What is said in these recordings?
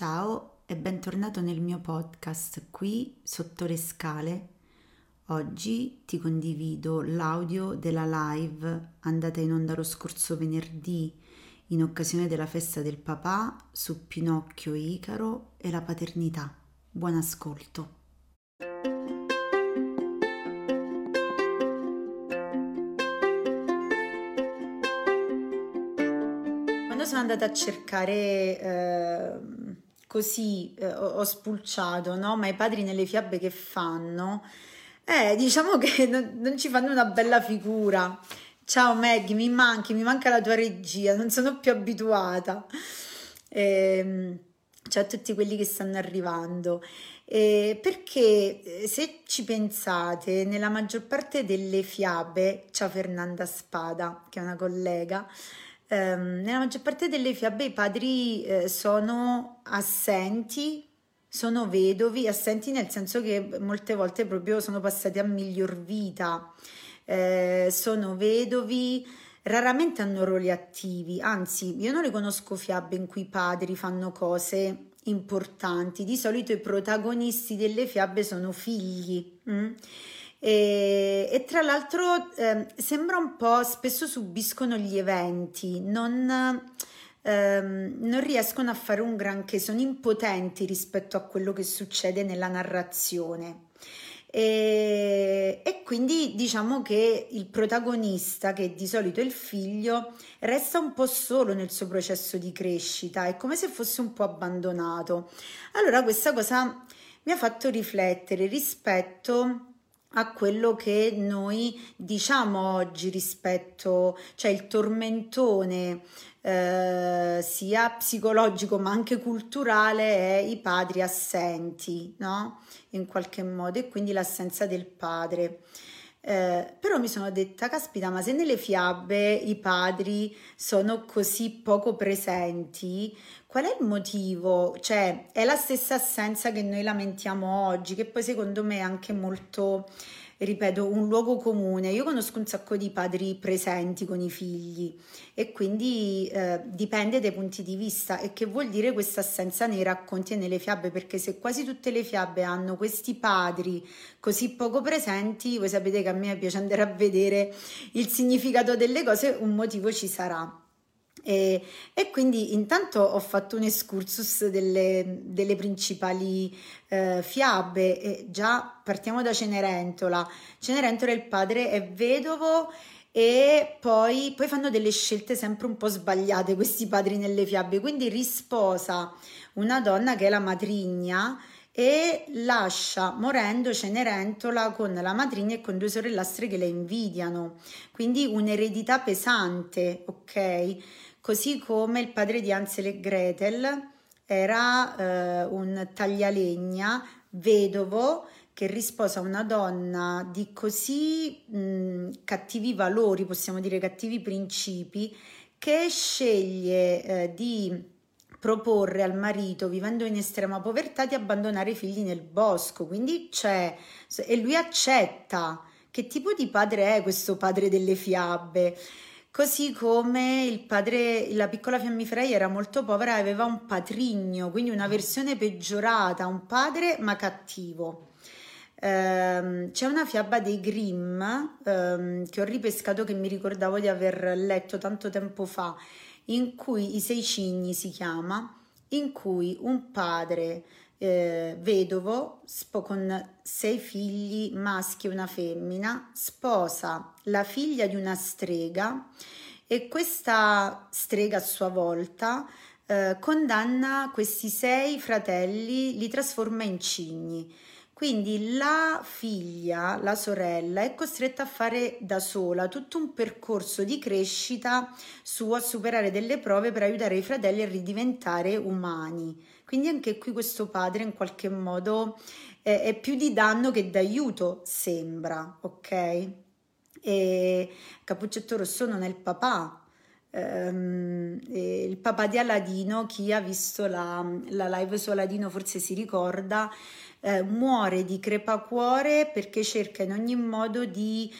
Ciao e bentornato nel mio podcast qui sotto le scale. Oggi ti condivido l'audio della live andata in onda lo scorso venerdì in occasione della festa del papà su Pinocchio Icaro e la paternità. Buon ascolto. Quando sono andata a cercare eh, così, eh, ho, spulciato, no? Ma i padri nelle fiabe che fanno, eh, diciamo che non, non ci fanno una bella figura. Ciao Maggie, mi manchi, mi manca la tua regia, non sono più abituata. Eh, ciao a tutti quelli che stanno arrivando. Eh, perché se ci pensate, nella maggior parte delle fiabe, ciao Fernanda Spada, che è una collega, ehm, nella maggior parte delle fiabe i padri eh, sono assenti, sono vedovi, assenti nel senso che molte volte proprio sono passati a miglior vita eh, sono vedovi, raramente hanno ruoli attivi, anzi io non riconosco fiabe in cui i padri fanno cose importanti, di solito i protagonisti delle fiabe sono figli. Mm? E, e, tra l'altro eh, sembra un po' spesso subiscono gli eventi, non, ehm, non riescono a fare un granché, sono impotenti rispetto a quello che succede nella narrazione. E, e, quindi diciamo che il protagonista, che di solito è il figlio, resta un po' solo nel suo processo di crescita, è come se fosse un po' abbandonato. Allora questa cosa mi ha fatto riflettere rispetto a quello che noi diciamo oggi rispetto, cioè il tormentone eh, sia psicologico ma anche culturale è i padri assenti, no? In qualche modo e quindi l'assenza del padre. Eh, però mi sono detta, caspita, ma se nelle fiabe i padri sono così poco presenti, qual è il motivo? Cioè, è la stessa assenza che noi lamentiamo oggi, che poi secondo me è anche molto ripeto, un luogo comune. Io conosco un sacco di padri presenti con i figli e quindi eh, dipende dai punti di vista e che vuol dire questa assenza nei racconti e nelle fiabe, perché se quasi tutte le fiabe hanno questi padri così poco presenti, voi sapete che a me piace andare a vedere il significato delle cose, un motivo ci sarà. E, e, quindi intanto ho fatto un excursus delle, delle principali eh, fiabe e già partiamo da Cenerentola. Cenerentola il padre è vedovo e poi, poi fanno delle scelte sempre un po' sbagliate questi padri nelle fiabe, quindi risposa una donna che è la matrigna e lascia morendo Cenerentola con la matrigna e con due sorellastre che le invidiano, quindi un'eredità pesante, ok? Così come il padre di Ansel e Gretel era eh, un taglialegna vedovo che risposa una donna di così mh, cattivi valori, possiamo dire cattivi principi, che sceglie eh, di proporre al marito, vivendo in estrema povertà, di abbandonare i figli nel bosco. Quindi c'è, e lui accetta. Che tipo di padre è questo padre delle fiabe? Così come il padre, la piccola fiammifera era molto povera aveva un patrigno, quindi una versione peggiorata, un padre ma cattivo. Um, c'è una fiaba dei Grimm um, che ho ripescato che mi ricordavo di aver letto tanto tempo fa, in cui I Sei Cigni si chiama, in cui un padre eh, vedovo spo- con sei figli maschi e una femmina, sposa la figlia di una strega e questa strega a sua volta eh, condanna questi sei fratelli, li trasforma in cigni. Quindi la figlia, la sorella, è costretta a fare da sola tutto un percorso di crescita su a superare delle prove per aiutare i fratelli a ridiventare umani. Quindi anche qui questo padre in qualche modo è, è più di danno che d'aiuto, sembra, ok? E Cappuccetto Rosso non è il papà, Um, il papà di Aladino, chi ha visto la, la live su Aladino forse si ricorda, eh, muore di crepacuore perché cerca in ogni modo di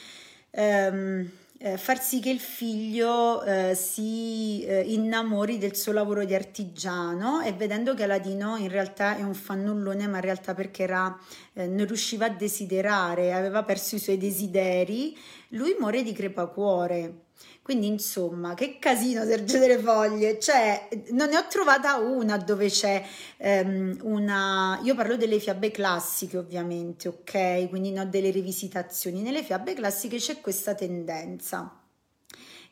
um, eh, far sì che il figlio eh, si eh, innamori del suo lavoro di artigiano e vedendo che Aladino in realtà è un fannullone, ma in realtà perché era, eh, non riusciva a desiderare, aveva perso i suoi desideri, lui muore di crepacuore. Quindi, insomma, che casino Sergio delle Foglie, cioè non ne ho trovata una dove c'è um, una... Io parlo delle fiabe classiche ovviamente, ok? Quindi non delle rivisitazioni. Nelle fiabe classiche c'è questa tendenza.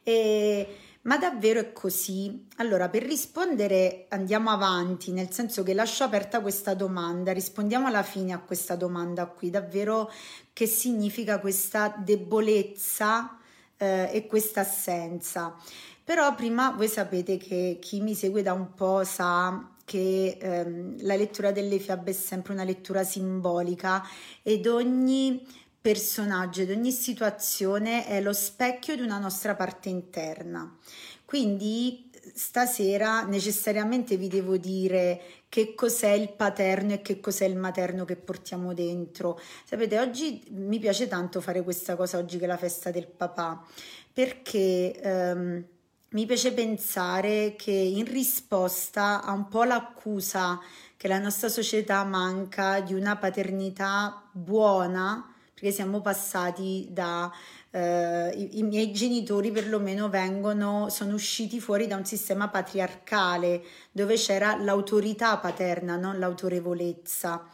E... Ma davvero è così? Allora, per rispondere andiamo avanti, nel senso che lascio aperta questa domanda, rispondiamo alla fine a questa domanda qui, davvero che significa questa debolezza eh, e questa assenza. Però prima voi sapete che chi mi segue da un po' sa che ehm, la lettura delle fiabe è sempre una lettura simbolica ed ogni personaggio ed ogni situazione è lo specchio di una nostra parte interna. Quindi stasera necessariamente vi devo dire che cos'è il paterno e che cos'è il materno che portiamo dentro. Sapete, oggi mi piace tanto fare questa cosa, oggi che è la festa del papà, perché ehm, mi piace pensare che in risposta a un po' l'accusa che la nostra società manca di una paternità buona, perché siamo passati da eh, i, i, miei genitori perlomeno vengono, sono usciti fuori da un sistema patriarcale dove c'era l'autorità paterna, non l'autorevolezza.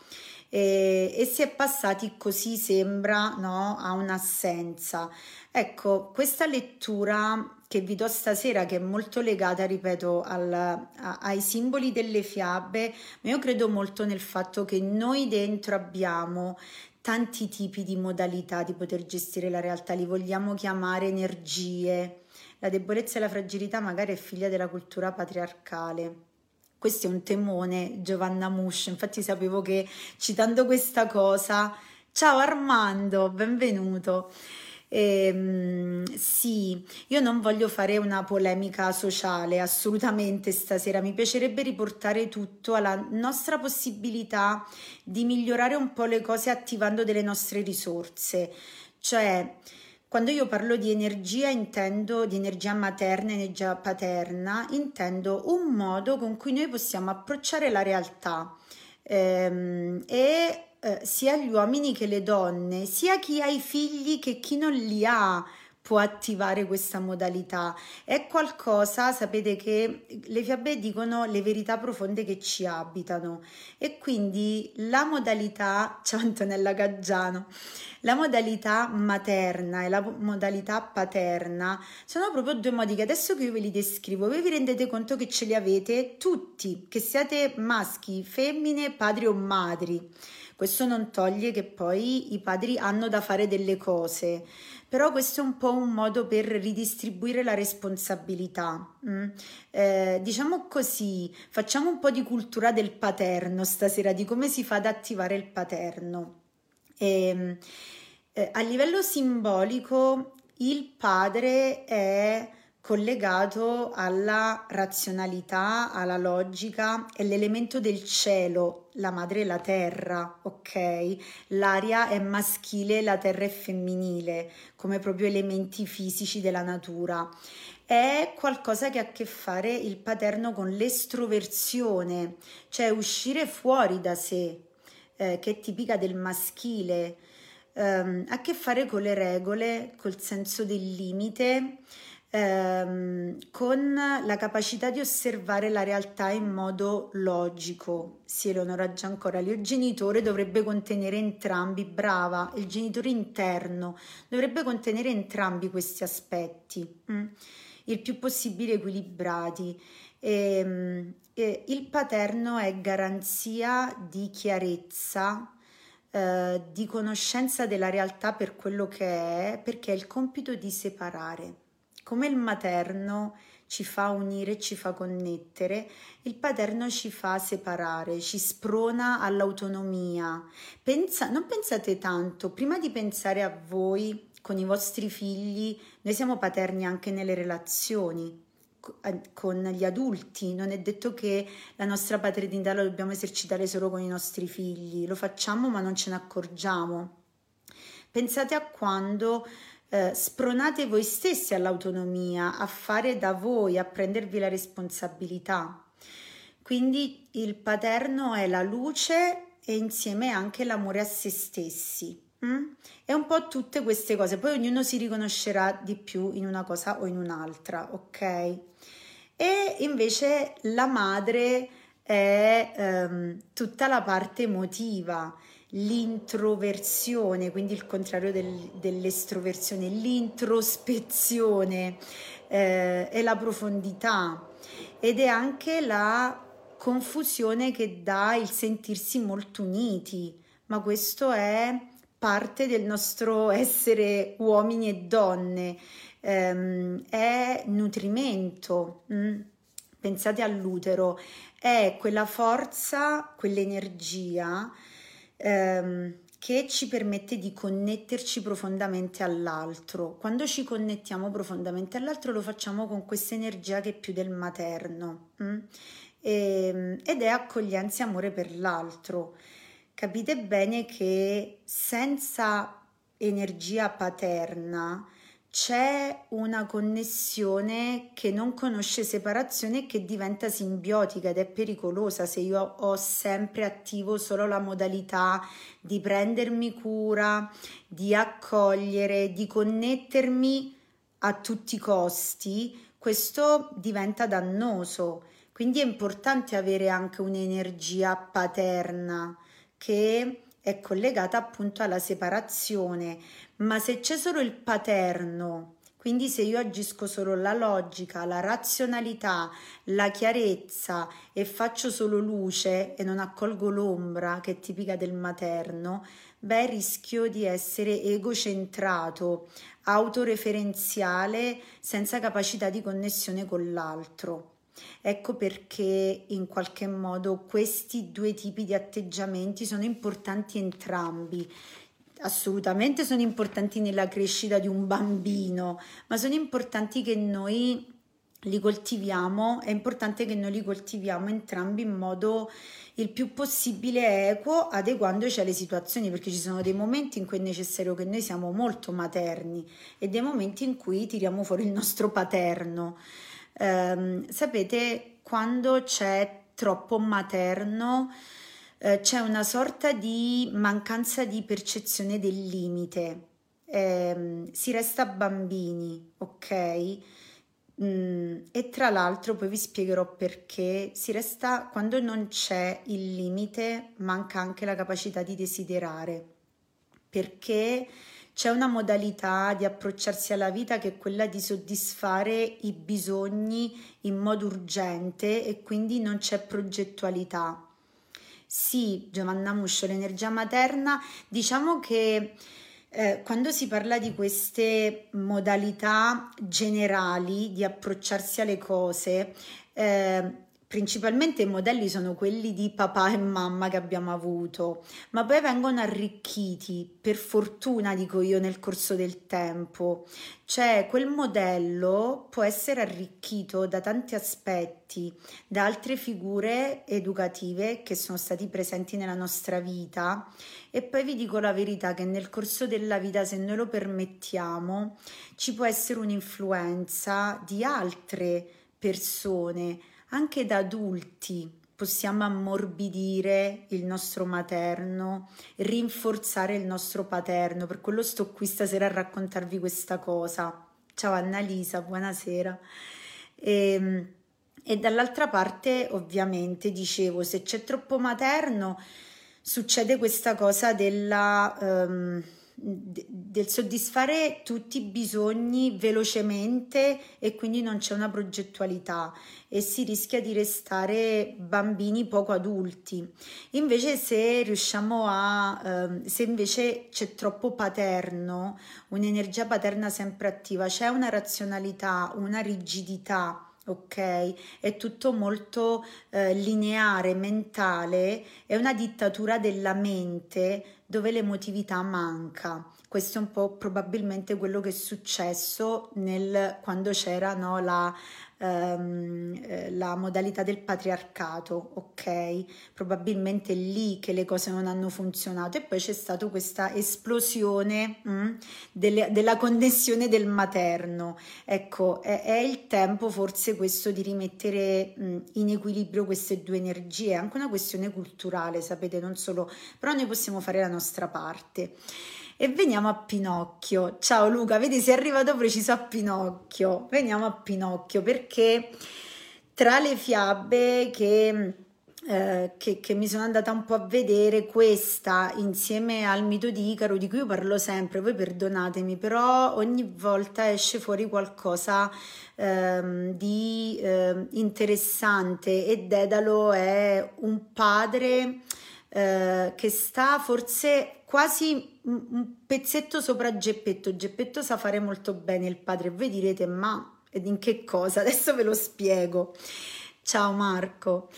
E, e si è passati così sembra no, a un'assenza. Ecco, questa lettura che vi do stasera, che è molto legata, ripeto, al, a, ai simboli delle fiabe, ma io credo molto nel fatto che noi dentro abbiamo tanti tipi di modalità di poter gestire la realtà, li vogliamo chiamare energie. La debolezza e la fragilità magari è figlia della cultura patriarcale. Questo è un temone, Giovanna Mush. Infatti sapevo che citando questa cosa, ciao Armando, benvenuto. Ehm, sì, io non voglio fare una polemica sociale, assolutamente stasera. Mi piacerebbe riportare tutto alla nostra possibilità di migliorare un po' le cose attivando delle nostre risorse. Cioè, quando io parlo di energia intendo di energia materna, energia paterna, intendo un modo con cui noi possiamo approcciare la realtà ehm, e eh, sia gli uomini che le donne, sia chi ha i figli che chi non li ha può attivare questa modalità. È qualcosa, sapete che le fiabe dicono le verità profonde che ci abitano e quindi la modalità, ciao Antonella Gaggiano, la modalità materna e la modalità paterna sono proprio due modi che adesso che io ve li descrivo, voi vi rendete conto che ce li avete tutti, che siate maschi, femmine, padri o madri. Questo non toglie che poi i padri hanno da fare delle cose, però questo è un po' un modo per ridistribuire la responsabilità. Mm? Eh, diciamo così, facciamo un po' di cultura del paterno stasera, di come si fa ad attivare il paterno. E, ehm, eh, a livello simbolico, il padre è collegato alla razionalità, alla logica, è l'elemento del cielo, la madre è la terra, ok? L'aria è maschile, la terra è femminile, come proprio elementi fisici della natura. È qualcosa che ha a che fare il paterno con l'estroversione, cioè uscire fuori da sé, eh, che è tipica del maschile, ehm, ha a che fare con le regole, col senso del limite ehm, con la capacità di osservare la realtà in modo logico. Sì, Eleonora Giancorali, il genitore dovrebbe contenere entrambi, brava, il genitore interno dovrebbe contenere entrambi questi aspetti, mm? il più possibile equilibrati. E, ehm, e il paterno è garanzia di chiarezza, eh, di conoscenza della realtà per quello che è, perché è il compito di separare. Come il materno ci fa unire, ci fa connettere, il paterno ci fa separare, ci sprona all'autonomia. Pensa, non pensate tanto, prima di pensare a voi con i vostri figli, noi siamo paterni anche nelle relazioni eh, con gli adulti, non è detto che la nostra paternità la dobbiamo esercitare solo con i nostri figli, lo facciamo ma non ce ne accorgiamo. Pensate a quando eh, spronate voi stessi all'autonomia, a fare da voi, a prendervi la responsabilità. Quindi il paterno è la luce e insieme anche l'amore a se stessi. Mm? È un po' tutte queste cose, poi ognuno si riconoscerà di più in una cosa o in un'altra, ok? E invece la madre è ehm, tutta la parte emotiva, l'introversione, quindi il contrario del, dell'estroversione, l'introspezione eh, e la profondità ed è anche la confusione che dà il sentirsi molto uniti, ma questo è parte del nostro essere uomini e donne, ehm, è nutrimento. Mm? Pensate all'utero, è quella forza, quell'energia ehm, che ci permette di connetterci profondamente all'altro. Quando ci connettiamo profondamente all'altro lo facciamo con questa energia che è più del materno mm? e, ehm, ed è accoglienza e amore per l'altro. Capite bene che senza energia paterna c'è una connessione che non conosce separazione e che diventa simbiotica ed è pericolosa se io ho sempre attivo solo la modalità di prendermi cura, di accogliere, di connettermi a tutti i costi, questo diventa dannoso. Quindi è importante avere anche un'energia paterna che è collegata appunto alla separazione, ma se c'è solo il paterno, quindi se io agisco solo la logica, la razionalità, la chiarezza e faccio solo luce e non accolgo l'ombra che è tipica del materno, beh rischio di essere egocentrato, autoreferenziale, senza capacità di connessione con l'altro. Ecco perché in qualche modo questi due tipi di atteggiamenti sono importanti entrambi. Assolutamente sono importanti nella crescita di un bambino, ma sono importanti che noi li coltiviamo, è importante che noi li coltiviamo entrambi in modo il più possibile equo, adeguandoci alle situazioni, perché ci sono dei momenti in cui è necessario che noi siamo molto materni e dei momenti in cui tiriamo fuori il nostro paterno. Eh, sapete, quando c'è troppo materno, eh, c'è una sorta di mancanza di percezione del limite. Eh, si resta bambini, ok? Mm, e tra l'altro poi vi spiegherò perché si resta quando non c'è il limite, manca anche la capacità di desiderare. Perché c'è una modalità di approcciarsi alla vita che è quella di soddisfare i bisogni in modo urgente e quindi non c'è progettualità. Sì, Giovanna Muscio, l'energia materna, diciamo che eh, quando si parla di queste modalità generali di approcciarsi alle cose, eh, Principalmente i modelli sono quelli di papà e mamma che abbiamo avuto, ma poi vengono arricchiti, per fortuna dico io, nel corso del tempo. Cioè quel modello può essere arricchito da tanti aspetti, da altre figure educative che sono stati presenti nella nostra vita e poi vi dico la verità che nel corso della vita, se noi lo permettiamo, ci può essere un'influenza di altre persone anche da adulti possiamo ammorbidire il nostro materno, rinforzare il nostro paterno. Per quello sto qui stasera a raccontarvi questa cosa. Ciao Annalisa, buonasera. E, ehm, e dall'altra parte, ovviamente, dicevo, se c'è troppo materno, succede questa cosa della... Um, del soddisfare tutti i bisogni velocemente e quindi non c'è una progettualità e si rischia di restare bambini poco adulti. Invece se riusciamo a eh, se invece c'è troppo paterno, un'energia paterna sempre attiva, c'è una razionalità, una rigidità ok? È tutto molto eh, lineare, mentale, è una dittatura della mente dove l'emotività manca. Questo è un po' probabilmente quello che è successo nel, quando c'era no, la ehm, eh, la modalità del patriarcato, ok? Probabilmente è lì che le cose non hanno funzionato e poi c'è stata questa esplosione mh, mm, delle, della connessione del materno. Ecco, è, è, il tempo forse questo di rimettere mh, mm, in equilibrio queste due energie, è anche una questione culturale, sapete, non solo, però noi possiamo fare la nostra parte. E veniamo a Pinocchio. Ciao Luca, vedi sei arrivato preciso a Pinocchio. Veniamo a Pinocchio perché tra le fiabe che, eh, che, che, mi sono andata un po' a vedere, questa insieme al mito di Icaro, di cui io parlo sempre, voi perdonatemi, però ogni volta esce fuori qualcosa ehm, di eh, interessante e Dedalo è un padre eh, che sta forse quasi un pezzetto sopra Geppetto. Geppetto sa fare molto bene il padre. Voi direte, ma in che cosa? Adesso ve lo spiego. Ciao Marco.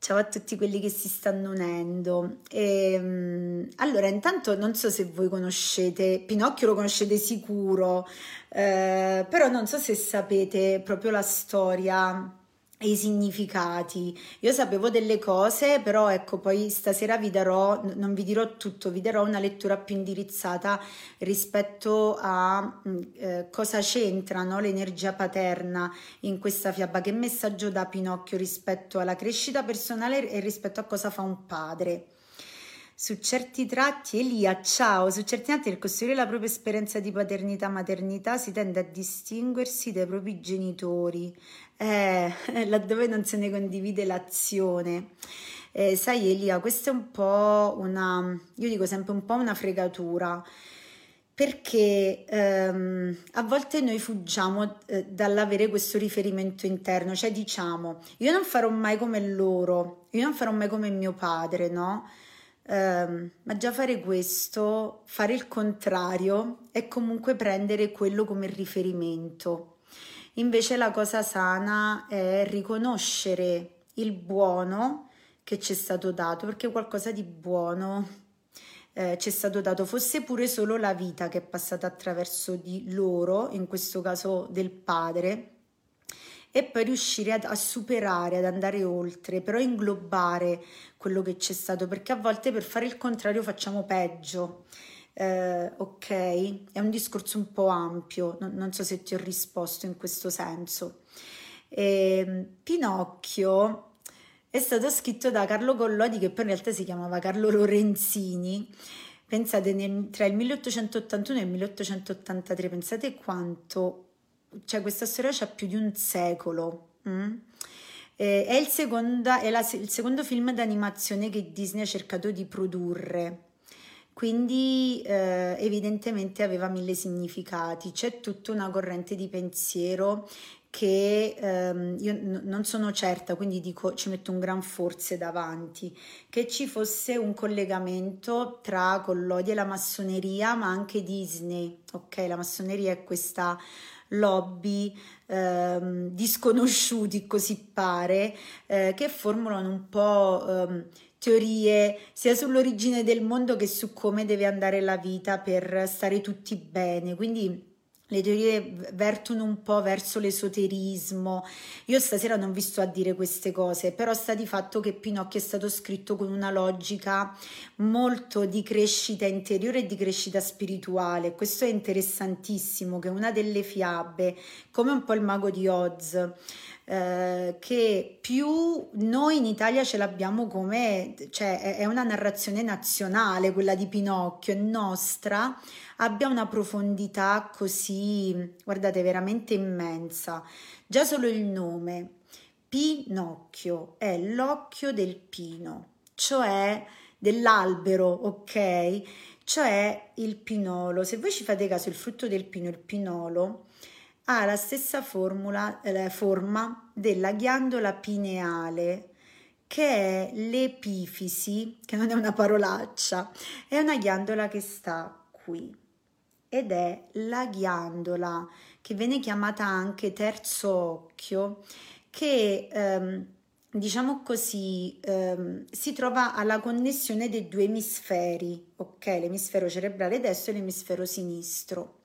Ciao a tutti quelli che si stanno unendo. E, ehm, allora, intanto non so se voi conoscete, Pinocchio lo conoscete sicuro, eh, però non so se sapete proprio la storia i significati. Io sapevo delle cose, però ecco, poi stasera vi darò, non vi dirò tutto, vi darò una lettura più indirizzata rispetto a mm, eh, cosa c'entra no, l'energia paterna in questa fiaba, che messaggio dà Pinocchio rispetto alla crescita personale e rispetto a cosa fa un padre. Su certi tratti, Elia, ciao, su certi tratti nel costruire la propria esperienza di paternità-maternità si tende a distinguersi dai propri genitori, eh, laddove non se ne condivide l'azione. Eh, sai Elia, questa è un po' una, io dico sempre un po' una fregatura, perché ehm, a volte noi fuggiamo eh, dall'avere questo riferimento interno, cioè diciamo, io non farò mai come loro, io non farò mai come mio padre, no? Um, ma già fare questo, fare il contrario è comunque prendere quello come riferimento. Invece la cosa sana è riconoscere il buono che ci è stato dato, perché qualcosa di buono eh, ci è stato dato, fosse pure solo la vita che è passata attraverso di loro, in questo caso del padre, e poi riuscire ad, a superare, ad andare oltre, però inglobare quello che c'è stato, perché a volte per fare il contrario facciamo peggio. Eh, ok, è un discorso un po' ampio, non, non, so se ti ho risposto in questo senso. Eh, Pinocchio è stato scritto da Carlo Collodi, che poi in realtà si chiamava Carlo Lorenzini. Pensate, nel, tra il 1881 e il 1883, pensate quanto cioè questa storia c'ha più di un secolo. Mm? Eh, è, il, seconda, è la, il secondo film d'animazione che Disney ha cercato di produrre quindi eh, evidentemente aveva mille significati. C'è tutta una corrente di pensiero che ehm, io n- non sono certa, quindi dico ci metto un gran forse davanti, che ci fosse un collegamento tra Collodi e la massoneria, ma anche Disney. Ok, la massoneria è questa lobby ehm, disconosciuti, così pare, eh, che formulano un po' ehm, teorie sia sull'origine del mondo che su come deve andare la vita per stare tutti bene. Quindi le teorie vertono un po' verso l'esoterismo. Io stasera non vi sto a dire queste cose, però sta di fatto che Pinocchio è stato scritto con una logica molto di crescita interiore e di crescita spirituale. Questo è interessantissimo, che una delle fiabe, come un po' il mago di Oz, eh, che più noi in Italia ce l'abbiamo come, cioè è una narrazione nazionale, quella di Pinocchio, è nostra, abbia una profondità così, guardate, veramente immensa. Già solo il nome, Pinocchio, è l'occhio del pino, cioè dell'albero, ok? Cioè il pinolo. Se voi ci fate caso, il frutto del pino, il pinolo, ha la stessa formula, eh, forma della ghiandola pineale che è l'epifisi, che non è una parolaccia, è una ghiandola che sta qui ed è la ghiandola che viene chiamata anche terzo occhio, che ehm, diciamo così ehm, si trova alla connessione dei due emisferi, ok? L'emisfero cerebrale destro e l'emisfero sinistro.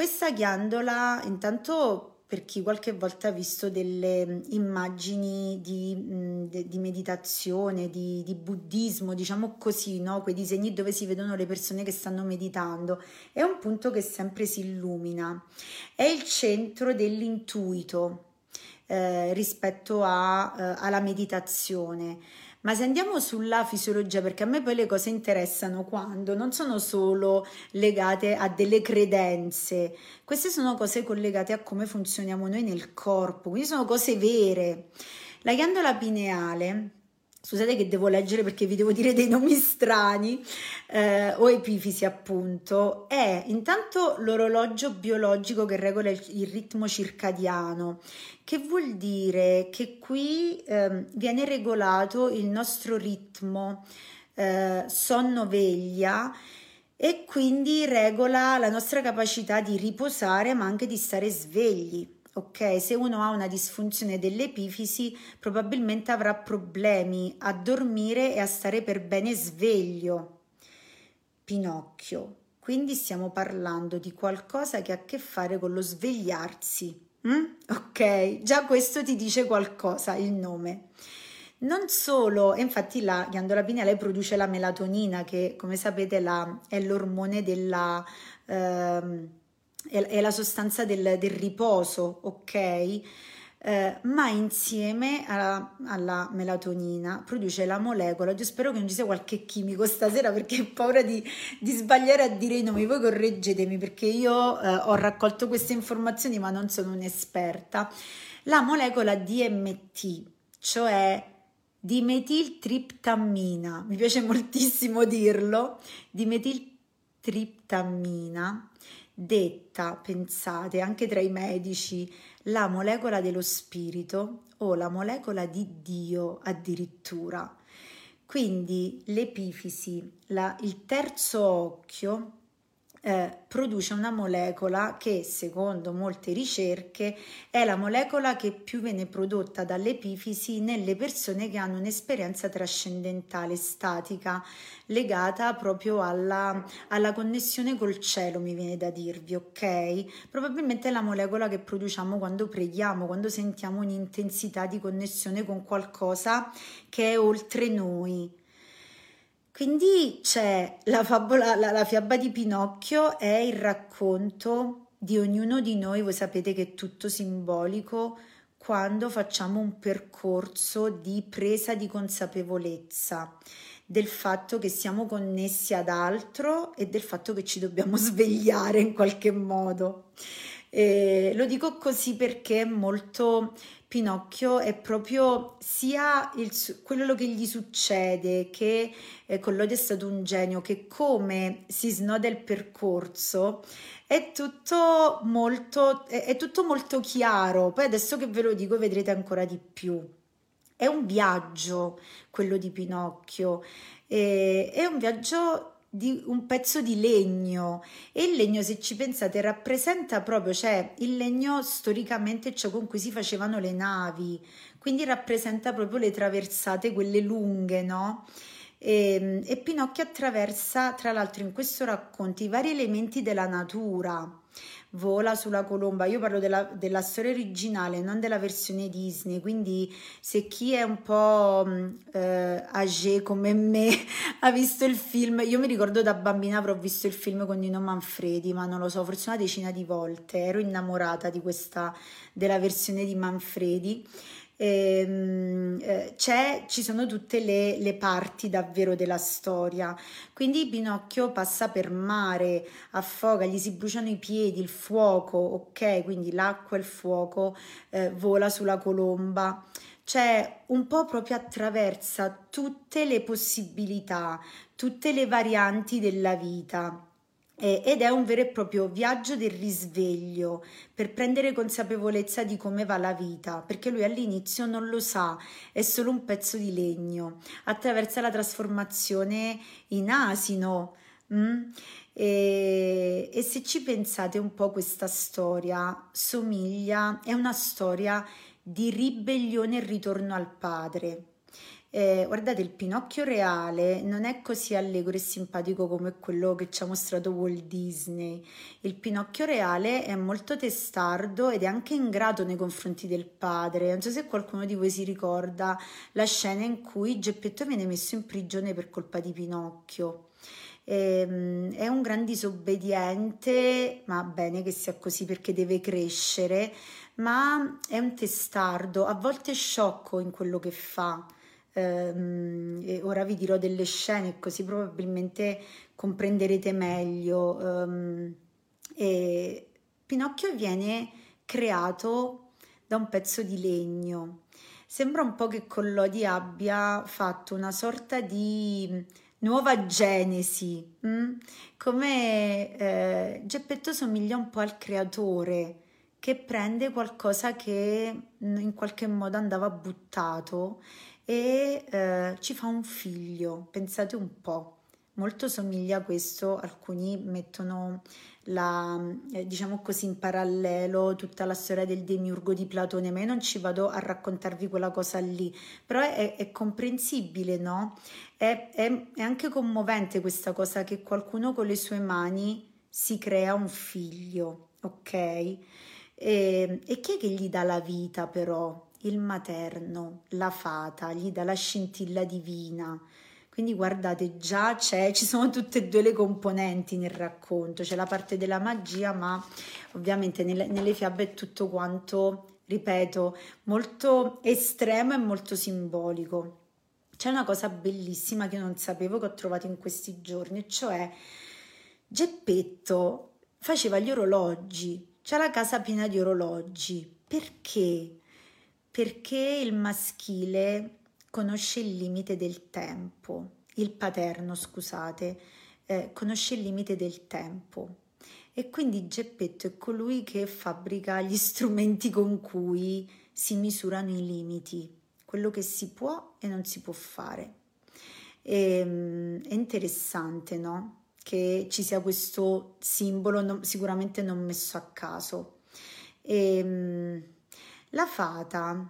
Questa ghiandola intanto per chi qualche volta ha visto delle mm, immagini di, mm, di meditazione, di, di, buddismo, diciamo così, no? quei disegni dove si vedono le persone che stanno meditando, è un punto che sempre si illumina, è il centro dell'intuito eh, rispetto a, eh, alla meditazione. Ma se andiamo sulla fisiologia, perché a me poi le cose interessano quando non sono solo legate a delle credenze, queste sono cose collegate a come funzioniamo noi nel corpo, quindi sono cose vere. La ghiandola pineale Scusate che devo leggere perché vi devo dire dei nomi strani, eh, o epifisi appunto, è intanto l'orologio biologico che regola il, ritmo circadiano, che vuol dire che qui eh, viene regolato il nostro ritmo eh, sonno-veglia e quindi regola la nostra capacità di riposare ma anche di stare svegli. Ok, se uno ha una disfunzione dell'epifisi, probabilmente avrà problemi a dormire e a stare per bene sveglio. Pinocchio. Quindi stiamo parlando di qualcosa che ha a che fare con lo svegliarsi. Mm? Ok, già questo ti dice qualcosa, il nome. Non solo, infatti la ghiandola pineale produce la melatonina che come sapete la, è l'ormone della... Ehm, è, la sostanza del, del riposo, ok? Eh, ma insieme alla, alla, melatonina produce la molecola. Io spero che non ci sia qualche chimico stasera perché ho paura di, di sbagliare a dire i nomi. Voi correggetemi perché io eh, ho raccolto queste informazioni ma non sono un'esperta. La molecola DMT, cioè dimetiltriptammina, mi piace moltissimo dirlo, dimetiltriptammina detta, pensate, anche tra i medici, la molecola dello spirito o la molecola di Dio addirittura. Quindi l'epifisi, la, il terzo occhio, produce una molecola che secondo molte ricerche è la molecola che più viene prodotta dall'epifisi nelle persone che hanno un'esperienza trascendentale statica legata proprio alla, alla connessione col cielo mi viene da dirvi ok? Probabilmente è la molecola che produciamo quando preghiamo quando sentiamo un'intensità di connessione con qualcosa che è oltre noi quindi c'è la, favola, la, la fiaba di Pinocchio, è il racconto di ognuno di noi, voi sapete che è tutto simbolico, quando facciamo un percorso di presa di consapevolezza del fatto che siamo connessi ad altro e del fatto che ci dobbiamo svegliare in qualche modo. E lo dico così perché è molto Pinocchio è proprio sia il, quello che gli succede, che eh, Collodi è stato un genio, che come si snoda il percorso è tutto molto, è, è tutto molto chiaro. Poi adesso che ve lo dico vedrete ancora di più. È un viaggio quello di Pinocchio, e, è un viaggio di un pezzo di legno. E il legno se ci pensate rappresenta proprio cioè il legno storicamente ciò con cui si facevano le navi quindi rappresenta proprio le traversate quelle lunghe no? E, ehm, e Pinocchio attraversa tra l'altro in questo racconto i vari elementi della natura vola sulla colomba. Io parlo della, della, storia originale, non della versione Disney. Quindi, se chi è un po' mm, eh, âgé come me ha visto il film, io mi ricordo da bambina avrò visto il film con Nino Manfredi, ma non lo so, forse una decina di volte. Ero innamorata di questa della versione di Manfredi ehm, eh, ci sono tutte le, le, parti davvero della storia. Quindi Pinocchio passa per mare, affoga, gli si bruciano i piedi, il fuoco, ok? Quindi l'acqua e il fuoco eh, vola sulla colomba cioè un po' proprio attraversa tutte le possibilità, tutte le varianti della vita ed è un vero e proprio viaggio del risveglio per prendere consapevolezza di come va la vita, perché lui all'inizio non lo sa, è solo un pezzo di legno, attraversa la trasformazione in asino. Mm? E, e se ci pensate un po' questa storia somiglia, è una storia di ribellione e ritorno al padre Eh, guardate, il Pinocchio reale non è così allegro e simpatico come quello che ci ha mostrato Walt Disney. Il Pinocchio reale è molto testardo ed è anche ingrato nei confronti del padre. Non so se qualcuno di voi si ricorda la scena in cui Geppetto viene messo in prigione per colpa di Pinocchio. Ehm, è un gran disobbediente, ma bene che sia così perché deve crescere, ma è un testardo, a volte sciocco in quello che fa ehm, ora vi dirò delle scene così probabilmente comprenderete meglio. Ehm, e Pinocchio viene creato da un pezzo di legno. Sembra un po' che Collodi abbia fatto una sorta di nuova genesi, mh? Mm? come eh, Geppetto somiglia un po' al creatore che prende qualcosa che in qualche modo andava buttato e eh, ci fa un figlio, pensate un po'. Molto somiglia a questo, alcuni mettono la, eh, diciamo così in parallelo tutta la storia del demiurgo di Platone, ma io non ci vado a raccontarvi quella cosa lì, però è, è comprensibile, no? È, è, è anche commovente questa cosa che qualcuno con le sue mani si crea un figlio, ok? E, e chi è che gli dà la vita però? Il materno, la fata, gli dà la scintilla divina. Quindi guardate, già c'è, ci sono tutte e due le componenti nel racconto, c'è la parte della magia, ma ovviamente nelle, nelle fiabe è tutto quanto, ripeto, molto estremo e molto simbolico. C'è una cosa bellissima che non sapevo che ho trovato in questi giorni, cioè Geppetto faceva gli orologi, c'è la casa piena di orologi. Perché? Perché il maschile conosce il limite del tempo, il paterno, scusate, eh, conosce il limite del tempo. E quindi Geppetto è colui che fabbrica gli strumenti con cui si misurano i limiti, quello che si può e non si può fare. E, ehm, è interessante, no? Che ci sia questo simbolo, no, sicuramente non messo a caso. E, ehm, la fata,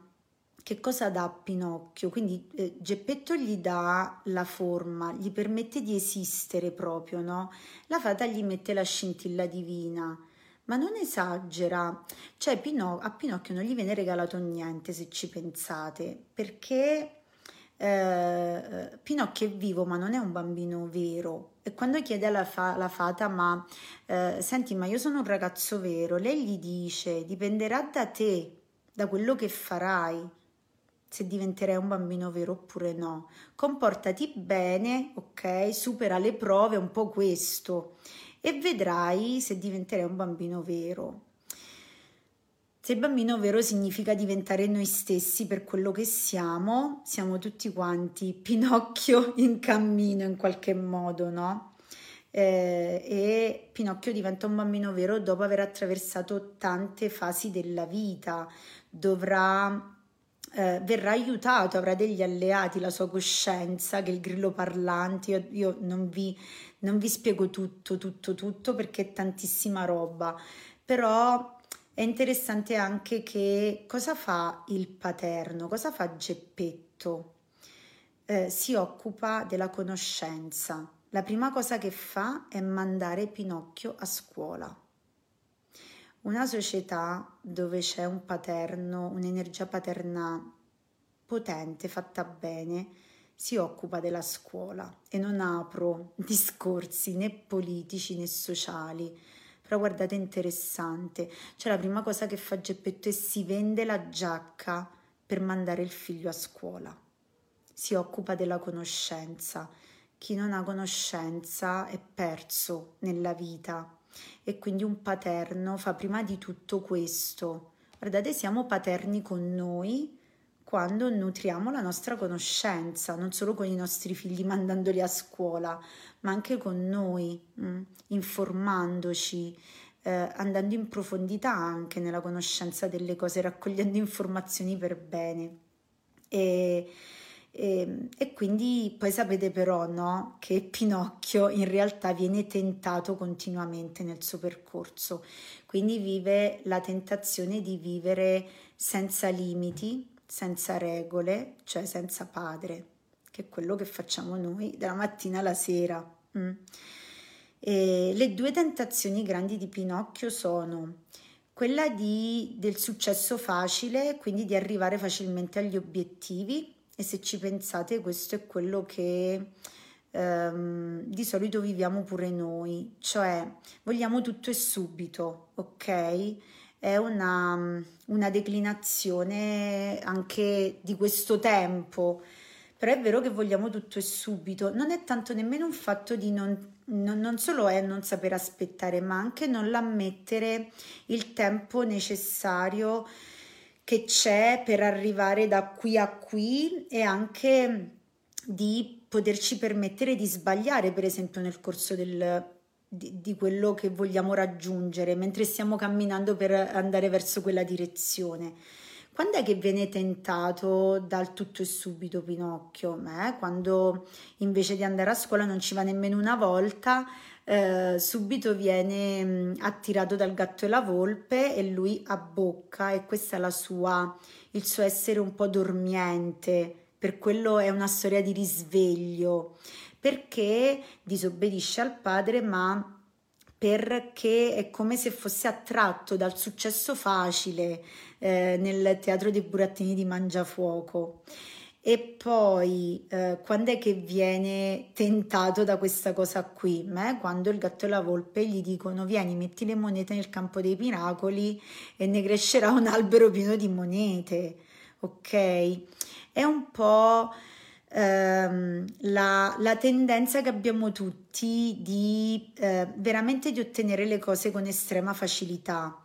che cosa dà a Pinocchio? Quindi eh, Geppetto gli dà la forma, gli permette di esistere proprio, no? La fata gli mette la scintilla divina, ma non esagera. Cioè Pino- a Pinocchio non gli viene regalato niente, se ci pensate, perché eh, Pinocchio è vivo, ma non è un bambino vero. E quando chiede alla, fa- fata, ma eh, senti, ma io sono un ragazzo vero, lei gli dice, dipenderà da te da quello che farai, se diventerai un bambino vero oppure no. Comportati bene, ok? Supera le prove, un po' questo, e vedrai se diventerai un bambino vero. Se bambino vero significa diventare noi stessi per quello che siamo, siamo tutti quanti Pinocchio in cammino in qualche modo, no? eh, e Pinocchio diventa un bambino vero dopo aver attraversato tante fasi della vita, dovrà eh, verrà aiutato, avrà degli alleati, la sua coscienza, che il grillo parlante. Io, io non, vi, non, vi, spiego tutto, tutto, tutto perché è tantissima roba, però è interessante anche che cosa fa il paterno, cosa fa Geppetto. Eh, si occupa della conoscenza, la prima cosa che fa è mandare Pinocchio a scuola. Una società dove c'è un paterno, un'energia paterna potente, fatta bene, si occupa della scuola e non apro discorsi né politici né sociali. Però guardate interessante, cioè la prima cosa che fa Geppetto è si vende la giacca per mandare il figlio a scuola. Si occupa della conoscenza chi non ha conoscenza è perso nella vita e quindi un paterno fa prima di tutto questo. Guardate, siamo paterni con noi quando nutriamo la nostra conoscenza, non solo con i nostri figli mandandoli a scuola, ma anche con noi, mh, mm, informandoci, eh, andando in profondità anche nella conoscenza delle cose, raccogliendo informazioni per bene. E, e, ehm, e, quindi poi sapete però no, che Pinocchio in realtà viene tentato continuamente nel suo percorso, quindi vive la tentazione di vivere senza limiti, senza regole, cioè senza padre, che è quello che facciamo noi dalla mattina alla sera. Mm. le due tentazioni grandi di Pinocchio sono quella di, del successo facile, quindi di arrivare facilmente agli obiettivi e se ci pensate questo è quello che ehm, di solito viviamo pure noi, cioè vogliamo tutto e subito, ok? È una, una declinazione anche di questo tempo, però è vero che vogliamo tutto e subito, non è tanto nemmeno un fatto di non non, non solo è non saper aspettare, ma anche non ammettere il tempo necessario che c'è per arrivare da qui a qui e anche di poterci permettere di sbagliare, per esempio, nel corso del, di, di, quello che vogliamo raggiungere mentre stiamo camminando per andare verso quella direzione. Quando è che viene tentato dal tutto e subito Pinocchio? Eh? Quando invece di andare a scuola non ci va nemmeno una volta, eh, subito viene mh, mm, attirato dal gatto e la volpe e lui abbocca e questa è sua, il suo essere un po' dormiente, per quello è una storia di risveglio, perché disobbedisce al padre ma perché è come se fosse attratto dal successo facile eh, nel teatro dei burattini di Mangiafuoco. E poi eh, quando è che viene tentato da questa cosa qui? Beh, quando il gatto e la volpe gli dicono vieni, metti le monete nel campo dei miracoli e ne crescerà un albero pieno di monete. Ok? È un po' ehm, la, la, tendenza che abbiamo tutti di eh, veramente di ottenere le cose con estrema facilità.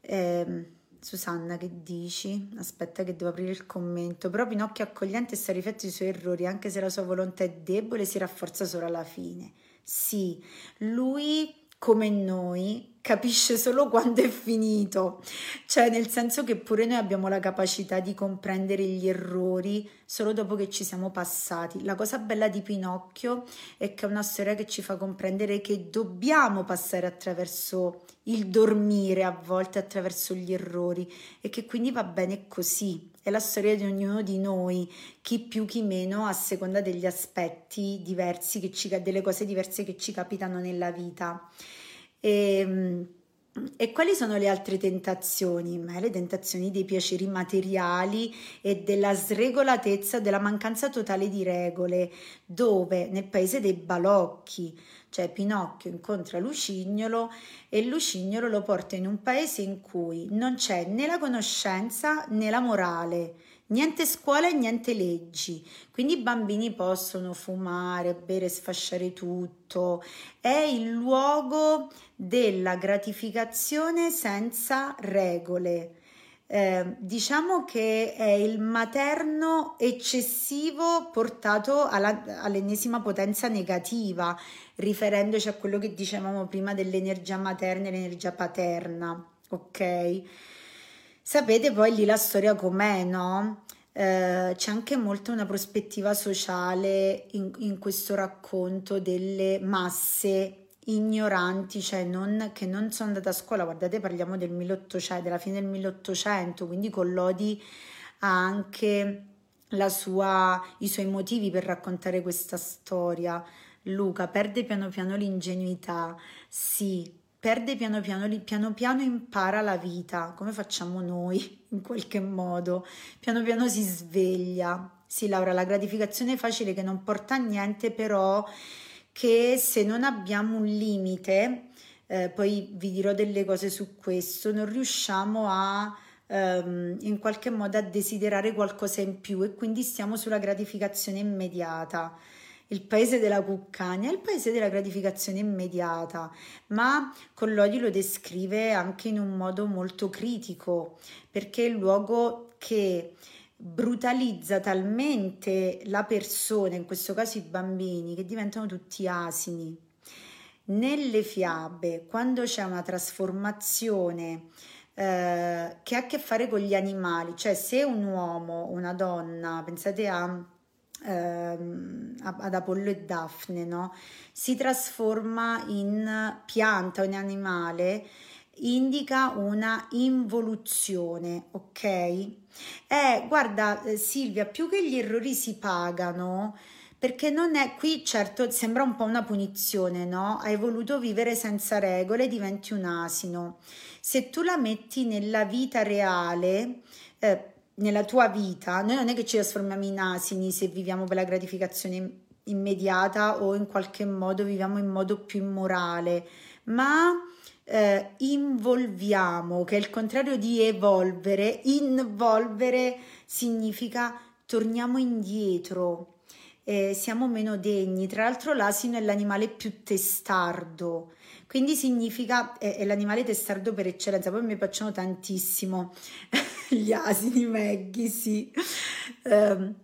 Eh, Susanna, che dici? Aspetta che devo aprire il commento. Però Pinocchio accogliente sta rifletto i suoi errori, anche se la sua volontà è debole, si rafforza solo alla fine. Sì, lui come noi capisce solo quando è finito, cioè nel senso che pure noi abbiamo la capacità di comprendere gli errori solo dopo che ci siamo passati. La cosa bella di Pinocchio è che è una storia che ci fa comprendere che dobbiamo passare attraverso il dormire a volte attraverso gli errori e che quindi va bene così. È la storia di ognuno di noi, chi più chi meno a seconda degli aspetti diversi, che ci, delle cose diverse che ci capitano nella vita. E, ehm, e quali sono le altre tentazioni? Beh, le tentazioni dei piaceri materiali e della sregolatezza, della mancanza totale di regole, dove nel paese dei balocchi, cioè Pinocchio incontra Lucignolo e Lucignolo lo porta in un paese in cui non c'è né la conoscenza né la morale, niente scuola e niente leggi, quindi i bambini possono fumare, bere, sfasciare tutto, è il luogo della gratificazione senza regole. Eh, diciamo che è il materno eccessivo portato alla, all'ennesima potenza negativa, riferendoci a quello che dicevamo prima dell'energia materna e l'energia paterna, ok? Sapete poi lì la storia com'è, no? Eh, c'è anche molto una prospettiva sociale in, in questo racconto delle masse ignoranti, cioè non, che non sono andate a scuola, guardate parliamo del 1800, della fine del 1800, quindi Collodi ha anche sua, i suoi motivi per raccontare questa storia. Luca perde piano piano l'ingenuità, sì, perde piano piano, piano piano impara la vita, come facciamo noi in qualche modo, piano piano si sveglia. Sì, Laura, la gratificazione facile che non porta a niente, però che se non abbiamo un limite, eh, poi vi dirò delle cose su questo, non riusciamo a ehm, in qualche modo a desiderare qualcosa in più e quindi stiamo sulla gratificazione immediata il paese della cuccagna il paese della gratificazione immediata, ma Collodi lo descrive anche in un modo molto critico, perché è il luogo che brutalizza talmente la persona, in questo caso i bambini, che diventano tutti asini. Nelle fiabe, quando c'è una trasformazione eh, che ha a che fare con gli animali, cioè se un uomo, una donna, pensate a ehm, ad Apollo e Daphne, no? si trasforma in pianta o in animale indica una involuzione, ok? Eh, guarda eh, Silvia, più che gli errori si pagano, perché non è qui, certo, sembra un po' una punizione, no? Hai voluto vivere senza regole, diventi un asino. Se tu la metti nella vita reale, eh, nella tua vita, noi non è che ci trasformiamo in asini se viviamo per la gratificazione immediata o in qualche modo viviamo in modo più immorale, ma eh, involviamo, che è il contrario di evolvere, involvere significa torniamo indietro, eh, siamo meno degni. Tra l'altro l'asino è l'animale più testardo, quindi significa è, è l'animale testardo per eccellenza. Poi mi piacciono tantissimo gli asini, Maggie, sì. Um,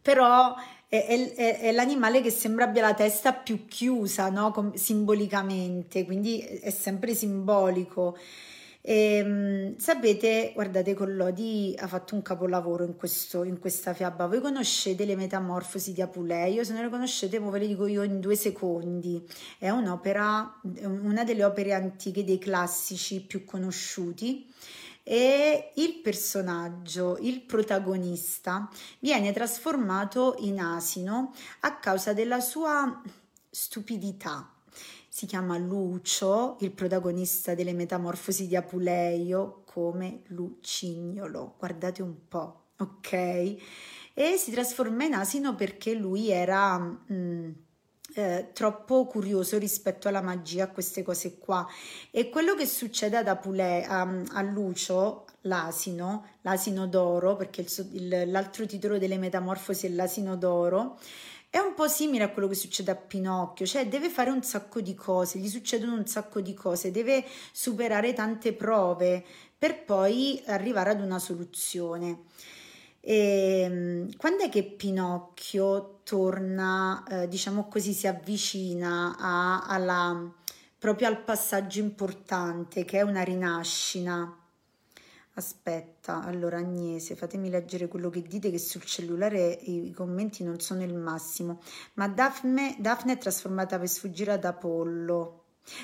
però è, è, è, l'animale che sembra abbia la testa più chiusa, no? Com- simbolicamente, quindi è sempre simbolico. E, ehm, sapete, guardate, Collodi ha fatto un capolavoro in, questo, in questa fiaba. Voi conoscete le Metamorfosi di Apuleio? Se non le conoscete, ve le dico io in due secondi. È un'opera, una delle opere antiche dei classici più conosciuti e il personaggio, il protagonista, viene trasformato in asino a causa della sua stupidità. Si chiama Lucio, il protagonista delle Metamorfosi di Apuleio, come Lucignolo. Guardate un po', ok? E si trasforma in asino perché lui era... Mm, eh, troppo curioso rispetto alla magia, a queste cose qua. E quello che succede ad Apule, a, a Lucio, l'asino, l'asino d'oro, perché il, il, l'altro titolo delle Metamorfosi è l'asino d'oro, è un po' simile a quello che succede a Pinocchio, cioè deve fare un sacco di cose, gli succedono un sacco di cose, deve superare tante prove per poi arrivare ad una soluzione. E, ehm, quando è che Pinocchio torna, eh, diciamo così, si avvicina a, alla, proprio al passaggio importante che è una rinascita? Aspetta, allora Agnese, fatemi leggere quello che dite che sul cellulare i, commenti non sono il massimo. Ma Daphne, Daphne è trasformata per sfuggire ad Apollo.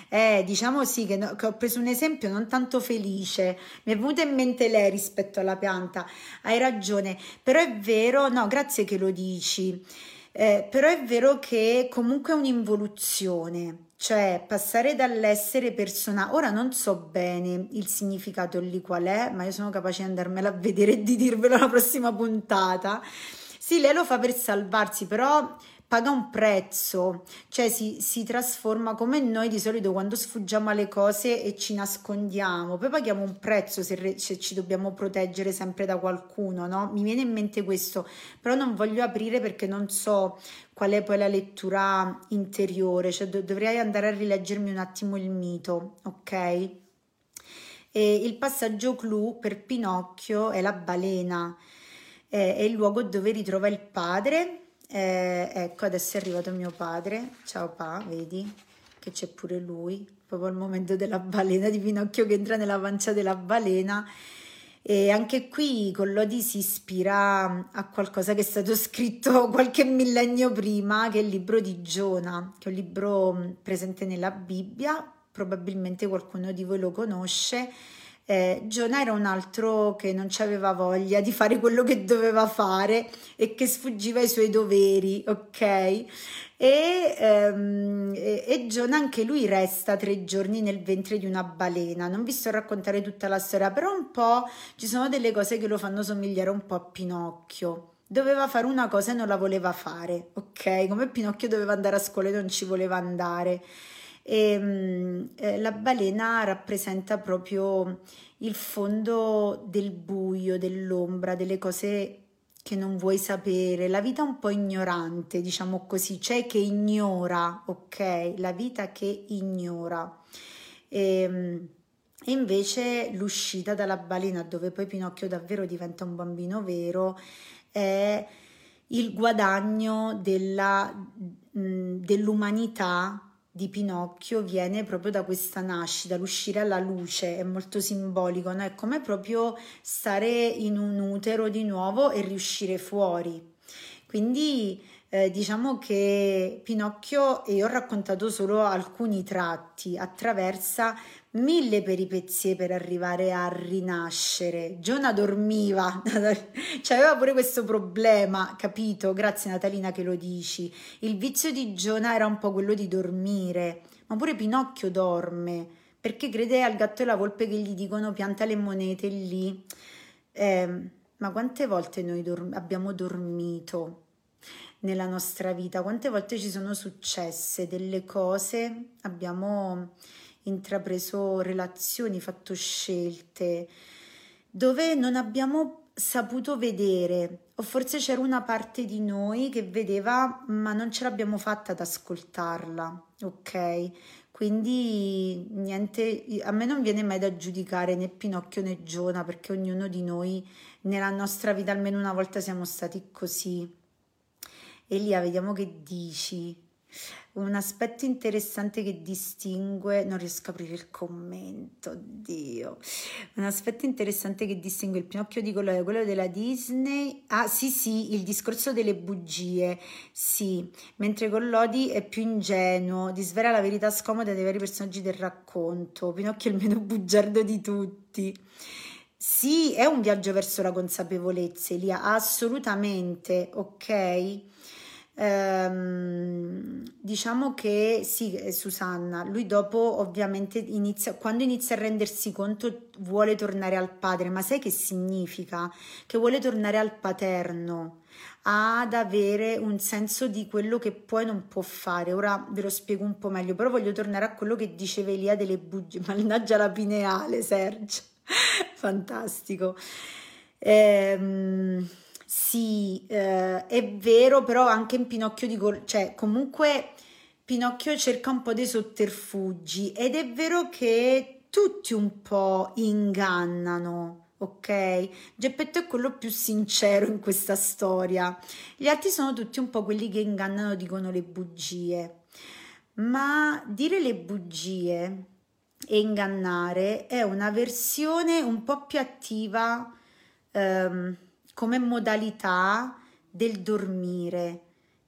Eh, diciamo sì che, no, che, ho preso un esempio non tanto felice, mi è venuta in mente lei rispetto alla pianta, hai ragione, però è vero, no, grazie che lo dici, eh, però è vero che comunque è un'involuzione, cioè passare dall'essere persona, ora non so bene il significato lì qual è, ma io sono capace di andarmela a vedere e di dirvelo alla prossima puntata. Sì, lei lo fa per salvarsi, però paga un prezzo, cioè si, si, trasforma come noi di solito quando sfuggiamo alle cose e ci nascondiamo, poi paghiamo un prezzo se, re, se ci dobbiamo proteggere sempre da qualcuno, no? Mi viene in mente questo, però non voglio aprire perché non so qual è poi la lettura interiore, cioè do, dovrei andare a rileggermi un attimo il mito, ok? E il passaggio clou per Pinocchio è la balena, è, è il luogo dove ritrova il padre eh, ecco, adesso è arrivato mio padre. Ciao pa, vedi che c'è pure lui. Proprio al momento della balena di Pinocchio che entra nella pancia della balena. E anche qui Collodi si ispira a qualcosa che è stato scritto qualche millennio prima, che è il libro di Giona, che è un libro presente nella Bibbia, probabilmente qualcuno di voi lo conosce eh, Giona era un altro che non aveva voglia di fare quello che doveva fare e che sfuggiva ai suoi doveri, ok? E, ehm, e, e Giona anche lui resta tre giorni nel ventre di una balena. Non vi sto a raccontare tutta la storia, però un po' ci sono delle cose che lo fanno somigliare un po' a Pinocchio doveva fare una cosa e non la voleva fare, ok? Come Pinocchio doveva andare a scuola e non ci voleva andare. E, ehm, eh, la balena rappresenta proprio il fondo del buio, dell'ombra, delle cose che non vuoi sapere, la vita un po' ignorante, diciamo così, cioè che ignora, ok? La vita che ignora. E, ehm, e invece l'uscita dalla balena, dove poi Pinocchio davvero diventa un bambino vero, è il guadagno della, dell'umanità di Pinocchio viene proprio da questa nascita, l'uscire alla luce, è molto simbolico, no? è come proprio stare in un utero di nuovo e riuscire fuori. Quindi eh, diciamo che Pinocchio, e io ho raccontato solo alcuni tratti, attraversa mille peripezie per arrivare a rinascere. Giona dormiva, cioè aveva pure questo problema, capito? Grazie Natalina che lo dici. Il vizio di Giona era un po' quello di dormire, ma pure Pinocchio dorme perché crede al gatto e alla volpe che gli dicono pianta le monete lì. Eh, ma quante volte noi dor- abbiamo dormito nella nostra vita? Quante volte ci sono successe delle cose, abbiamo intrapreso relazioni, fatto scelte dove non abbiamo saputo vedere o forse c'era una parte di noi che vedeva ma non ce l'abbiamo fatta ad ascoltarla, ok? Quindi niente, a me non viene mai da giudicare né Pinocchio né Giona perché ognuno di noi nella nostra vita almeno una volta siamo stati così. Elia, vediamo che dici. Un aspetto interessante che distingue, non riesco a aprire il commento, Dio. Un aspetto interessante che distingue il Pinocchio di da quello della Disney. Ah, sì, sì, il discorso delle bugie, sì. Mentre con Lodi è più ingenuo, disvela la verità scomoda dei vari personaggi del racconto. Pinocchio è il meno bugiardo di tutti. Sì, è un viaggio verso la consapevolezza, Elia, assolutamente, ok? Ehm, diciamo che sì, eh, Susanna, lui dopo ovviamente inizia, quando inizia a rendersi conto vuole tornare al padre, ma sai che significa? Che vuole tornare al paterno, ad avere un senso di quello che e non può fare. Ora ve lo spiego un po' meglio, però voglio tornare a quello che diceva Elia delle bugie, mannaggia la pineale, Sergio, fantastico. Ehm sì, eh, è vero, però anche in Pinocchio dico, cioè comunque Pinocchio cerca un po' dei sotterfugi ed è vero che tutti un po' ingannano, ok? Geppetto è quello più sincero in questa storia. Gli altri sono tutti un po' quelli che ingannano, dicono le bugie. Ma dire le bugie e ingannare è una versione un po' più attiva ehm, come modalità del dormire,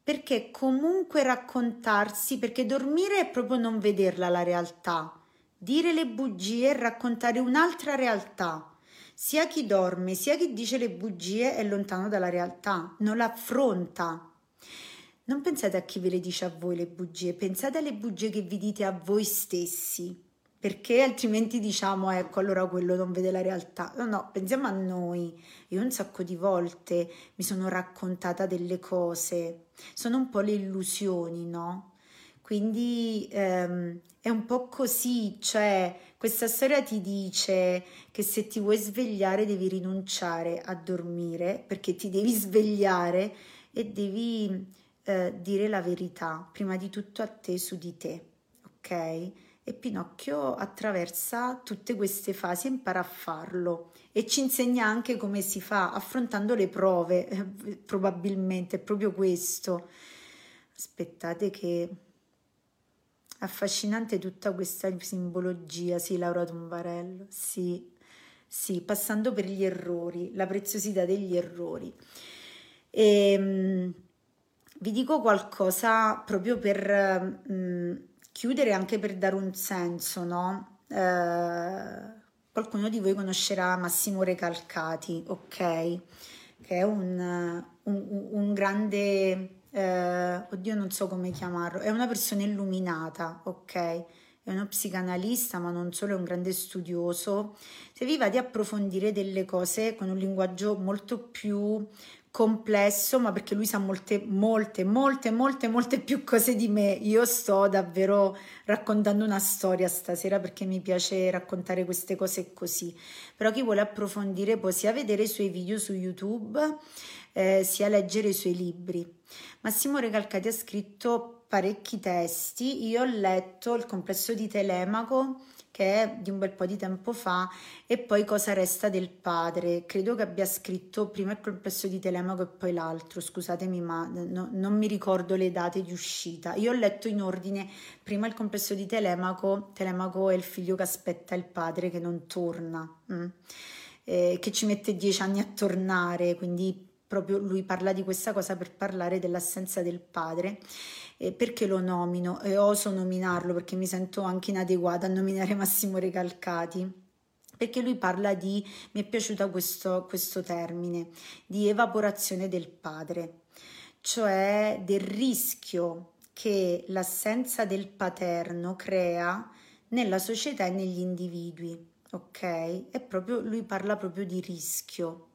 perché comunque raccontarsi, perché dormire è proprio non vederla la realtà, dire le bugie è raccontare un'altra realtà. Sia chi dorme, sia chi dice le bugie è lontano dalla realtà, non l'affronta. Non pensate a chi ve le dice a voi le bugie, pensate alle bugie che vi dite a voi stessi perché altrimenti diciamo ecco allora quello non vede la realtà. No no pensiamo a noi. Io un sacco di volte mi sono raccontata delle cose. Sono un po' le illusioni no? Quindi ehm, è un po' così. Cioè questa storia ti dice che se ti vuoi svegliare devi rinunciare a dormire perché ti devi svegliare e devi eh, dire la verità. Prima di tutto a te su di te ok e Pinocchio attraversa tutte queste fasi e impara a farlo e ci insegna anche come si fa affrontando le prove, eh, probabilmente è proprio questo. Aspettate che affascinante tutta questa simbologia, sì, Laura Tombarello, sì, sì, passando per gli errori, la preziosità degli errori. E, ehm, vi dico qualcosa proprio per... Mh, mm, chiudere anche per dare un senso, no? Eh, qualcuno di voi conoscerà Massimo Recalcati, ok? Che è un, un, un grande, eh, oddio non so come chiamarlo, è una persona illuminata, ok? È uno psicanalista, ma non solo, è un grande studioso. Se vi va di approfondire delle cose con un linguaggio molto più complesso, ma perché lui sa molte, molte, molte, molte, molte più cose di me. Io sto davvero raccontando una storia stasera perché mi piace raccontare queste cose così. Però chi vuole approfondire può sia vedere i suoi video su YouTube, eh, sia leggere i suoi libri. Massimo Recalcati ha scritto parecchi testi. Io ho letto il complesso di Telemaco che è di un bel po' di tempo fa, e poi Cosa resta del padre. Credo che abbia scritto prima il complesso di Telemaco e poi l'altro, scusatemi, ma no, non mi ricordo le date di uscita. Io ho letto in ordine prima il complesso di Telemaco, Telemaco è il figlio che aspetta il padre che non torna, mm? eh, che ci mette dieci anni a tornare, quindi proprio lui parla di questa cosa per parlare dell'assenza del padre. Eh, perché lo nomino e oso nominarlo perché mi sento anche inadeguata a nominare Massimo Recalcati? Perché lui parla di, mi è piaciuto questo, questo termine, di evaporazione del padre, cioè del rischio che l'assenza del paterno crea nella società e negli individui, ok? E proprio lui parla proprio di rischio.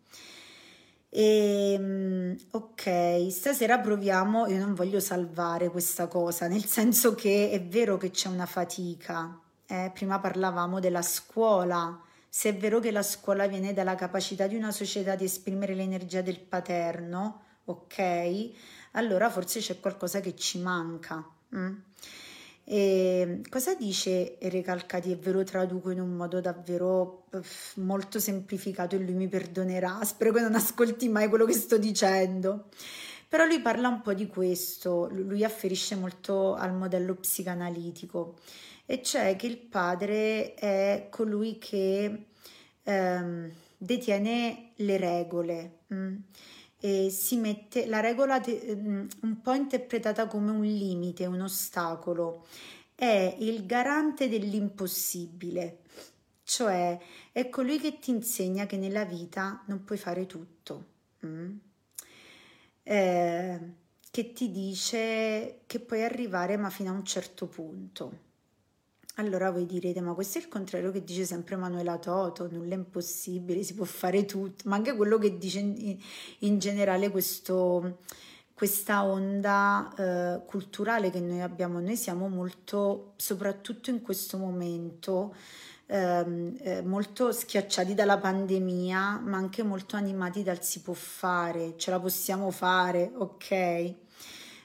E, ehm, ok, stasera proviamo, io non voglio salvare questa cosa, nel senso che è vero che c'è una fatica. Eh? Prima parlavamo della scuola, se è vero che la scuola viene dalla capacità di una società di esprimere l'energia del paterno, ok, allora forse c'è qualcosa che ci manca. Mm? E cosa dice Recalcati? Ve lo traduco in un modo davvero molto semplificato e lui mi perdonerà. Spero che non ascolti mai quello che sto dicendo. Però lui parla un po' di questo, lui afferisce molto al modello psicanalitico, e cioè che il padre è colui che ehm, detiene le regole. Mm? E si mette la regola de, mm, un po' interpretata come un limite, un ostacolo, è il garante dell'impossibile, cioè è colui che ti insegna che nella vita non puoi fare tutto, mm? eh, che ti dice che puoi arrivare ma fino a un certo punto. Allora voi direte, ma questo è il contrario che dice sempre Manuela Toto, nulla è impossibile, si può fare tutto, ma anche quello che dice in, in generale questo, questa onda eh, culturale che noi abbiamo, noi siamo molto, soprattutto in questo momento, ehm, eh, molto schiacciati dalla pandemia, ma anche molto animati dal si può fare, ce la possiamo fare, ok?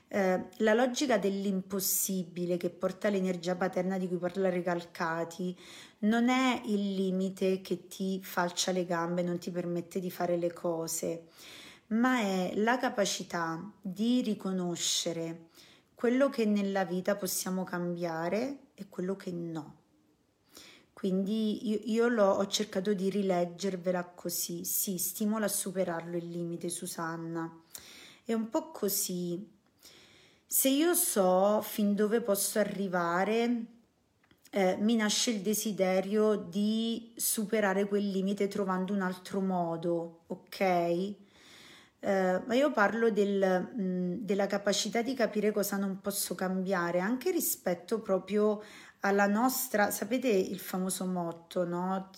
Eh, la logica dell'impossibile che porta all'energia paterna di cui parla Recalcati non è il limite che ti falcia le gambe, non ti permette di fare le cose, ma è la capacità di riconoscere quello che nella vita possiamo cambiare e quello che no. Quindi io, io l'ho, ho cercato di rileggervela così, sì, stimola a superarlo il limite, Susanna. È un po' così, se io so fin dove posso arrivare, eh, mi nasce il desiderio di superare quel limite trovando un altro modo, ok? Eh, ma io parlo del, mh, della capacità di capire cosa non posso cambiare, anche rispetto proprio alla nostra, sapete il famoso motto, no?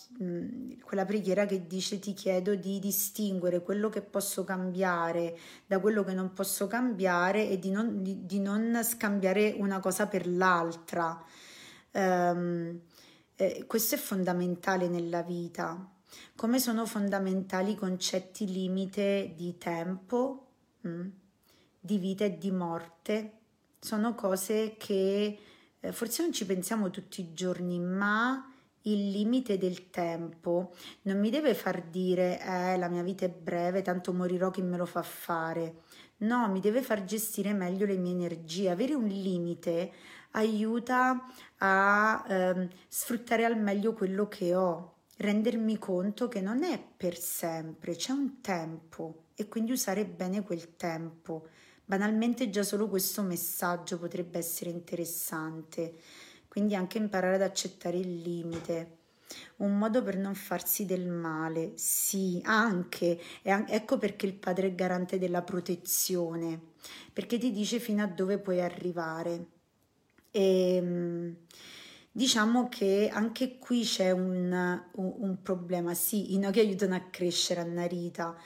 Quella preghiera che dice ti chiedo di distinguere quello che posso cambiare da quello che non posso cambiare e di non, di, di non scambiare una cosa per l'altra. Um, eh, questo è fondamentale nella vita, come sono fondamentali i concetti limite di tempo, mm, di vita e di morte. Sono cose che eh, forse non ci pensiamo tutti i giorni, ma il limite del tempo non mi deve far dire eh, la mia vita è breve, tanto morirò chi me lo fa fare. No, mi deve far gestire meglio le mie energie. Avere un limite aiuta a eh, sfruttare al meglio quello che ho, rendermi conto che non è per sempre, c'è un tempo e quindi usare bene quel tempo. Banalmente già solo questo messaggio potrebbe essere interessante, quindi anche imparare ad accettare il limite. Un modo per non farsi del male, sì, anche, ecco perché il padre è garante della protezione, perché ti dice fino a dove puoi arrivare. E, ehm, diciamo che anche qui c'è un, un, un problema, sì, i no che aiutano a crescere a Narita,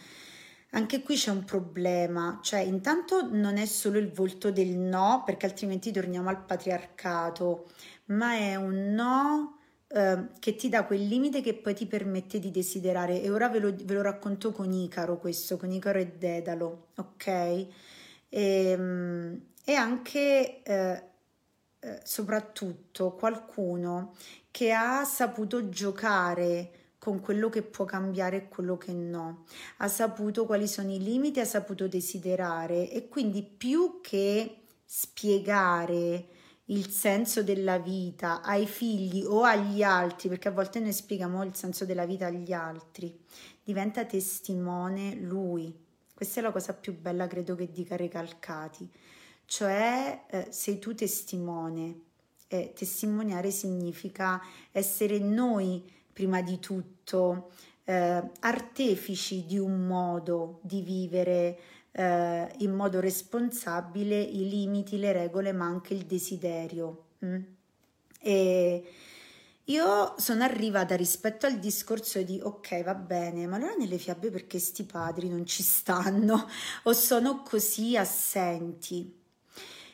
anche qui c'è un problema, cioè intanto non è solo il volto del no, perché altrimenti torniamo al patriarcato, ma è un no eh, che ti dà quel limite che poi ti permette di desiderare. E ora ve lo, ve lo racconto con Icaro questo, con Icaro e Dedalo, ok? E, ehm, e anche... Eh, eh, soprattutto qualcuno che ha saputo giocare con quello che può cambiare e quello che no. Ha saputo quali sono i limiti, ha saputo desiderare e quindi più che spiegare il senso della vita ai figli o agli altri, perché a volte noi spieghiamo il senso della vita agli altri, diventa testimone lui. Questa è la cosa più bella, credo che dica Recalcati, cioè eh, sei tu testimone. E testimoniare significa essere noi, prima di tutto, eh, artefici di un modo di vivere eh, in modo responsabile i limiti, le regole, ma anche il desiderio. Mm? E io sono arrivata rispetto al discorso di ok, va bene, ma allora nelle fiabe perché sti padri non ci stanno o sono così assenti?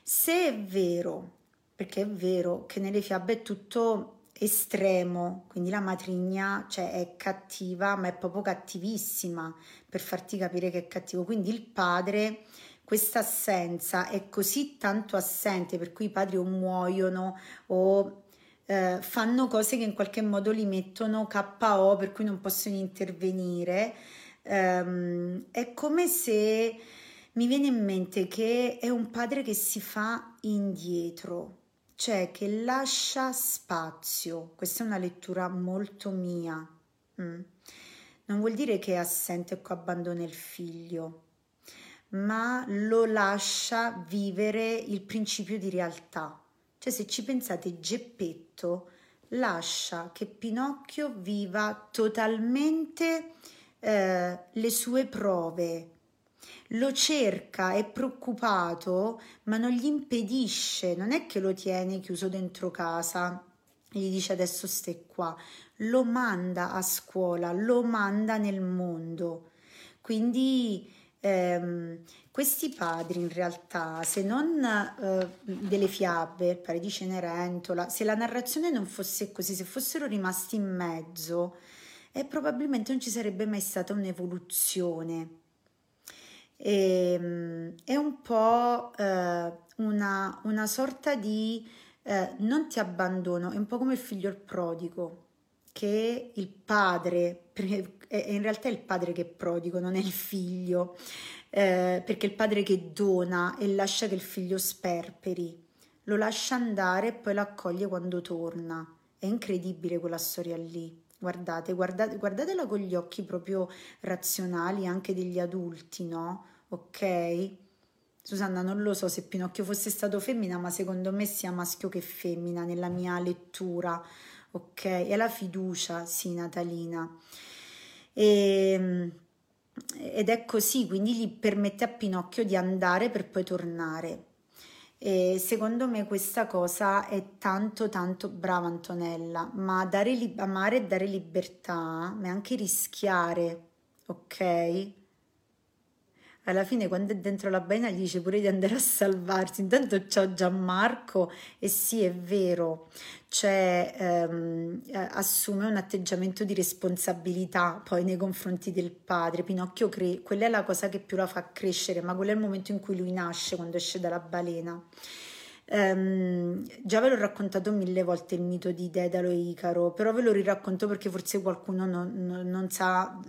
Se è vero, perché è vero che nelle fiabe è tutto estremo, quindi la matrigna cioè, è cattiva, ma è proprio cattivissima per farti capire che è cattivo. Quindi il padre, questa assenza è così tanto assente, per cui i padri o muoiono o eh, fanno cose che in qualche modo li mettono KO, per cui non possono intervenire. Um, è come se mi viene in mente che è un padre che si fa indietro cioè che lascia spazio. Questa è una lettura molto mia. Mm. Non vuol dire che è assente o abbandona il figlio, ma lo lascia vivere il principio di realtà. Cioè, se ci pensate, Geppetto lascia che Pinocchio viva totalmente eh, le sue prove, lo cerca, è preoccupato, ma non gli impedisce, non è che lo tiene chiuso dentro casa, gli dice adesso stai qua, lo manda a scuola, lo manda nel mondo. Quindi ehm, questi padri in realtà, se non eh, delle fiabe, pare di Cenerentola, se la narrazione non fosse così, se fossero rimasti in mezzo, eh, probabilmente non ci sarebbe mai stata un'evoluzione e, ehm, è un po' eh, una, una, sorta di eh, non ti abbandono, è un po' come il figlio prodigo, che il padre, in realtà è il padre che è prodigo, non è il figlio, eh, perché è il padre che dona e lascia che il figlio sperperi, lo lascia andare e poi lo accoglie quando torna. È incredibile quella storia lì. Guardate, guardate, guardatela con gli occhi proprio razionali anche degli adulti, no? Ok? Susanna, non lo so se Pinocchio fosse stato femmina, ma secondo me sia maschio che femmina nella mia lettura, ok? È la fiducia, sì, natalina. E, ehm, ed è così, quindi gli permette a Pinocchio di andare per poi tornare. E secondo me questa cosa è tanto tanto brava Antonella, ma dare li- amare e dare libertà, ma anche rischiare, ok? Alla fine quando è dentro la baina gli dice pure di andare a salvarsi. Intanto ciao Gianmarco e sì è vero, cioè ehm, eh, assume un atteggiamento di responsabilità poi nei confronti del padre. Pinocchio cre- quella è la cosa che più la fa crescere, ma quello è il momento in cui lui nasce quando esce dalla balena. Um, già ve l'ho raccontato mille volte il mito di Dedalo e Icaro, però ve lo riracconto perché forse qualcuno non, non, non sa